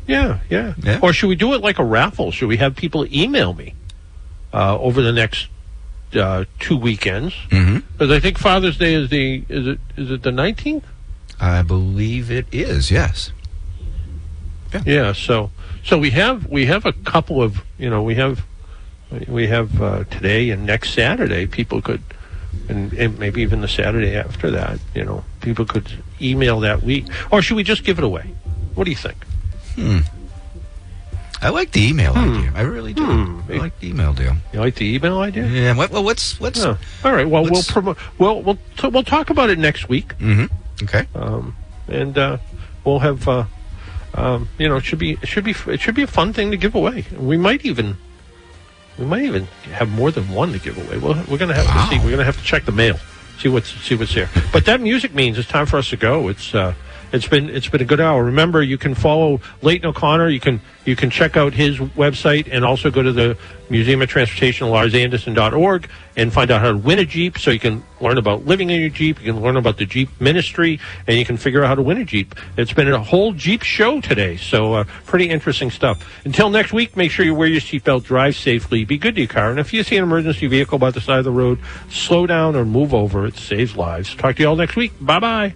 Yeah. Yeah, yeah. Or should we do it like a raffle? Should we have people email me uh, over the next uh, two weekends? Mm-hmm. Because I think Father's Day is the is it is it the nineteenth? I believe it is. Yes. Yeah. So so we have we have a couple of you know we have we have uh, today and next Saturday people could and, and maybe even the Saturday after that you know people could email that week or should we just give it away? What do you think? Hmm. I like the email idea. I really do. I like the email deal. You like the email idea? Yeah. What, well, what's what's? Yeah. All right. Well, we'll promote. Well, we'll t- we'll talk about it next week. Mm-hmm. Okay. Um, and uh, we'll have. Uh, um, you know, it should be it should be it should be a fun thing to give away. We might even we might even have more than one to give away. We'll, we're going to have to see. We're going to have to check the mail, see what's see what's there. But that music means it's time for us to go. It's uh, it's been it's been a good hour. Remember, you can follow Leighton O'Connor. You can you can check out his website and also go to the Museum of Transportation, larzanderson.org, and find out how to win a Jeep. So you can learn about living in your Jeep. You can learn about the Jeep ministry, and you can figure out how to win a Jeep. It's been a whole Jeep show today, so uh, pretty interesting stuff. Until next week, make sure you wear your seatbelt, drive safely, be good to your car, and if you see an emergency vehicle by the side of the road, slow down or move over. It saves lives. Talk to you all next week. Bye bye.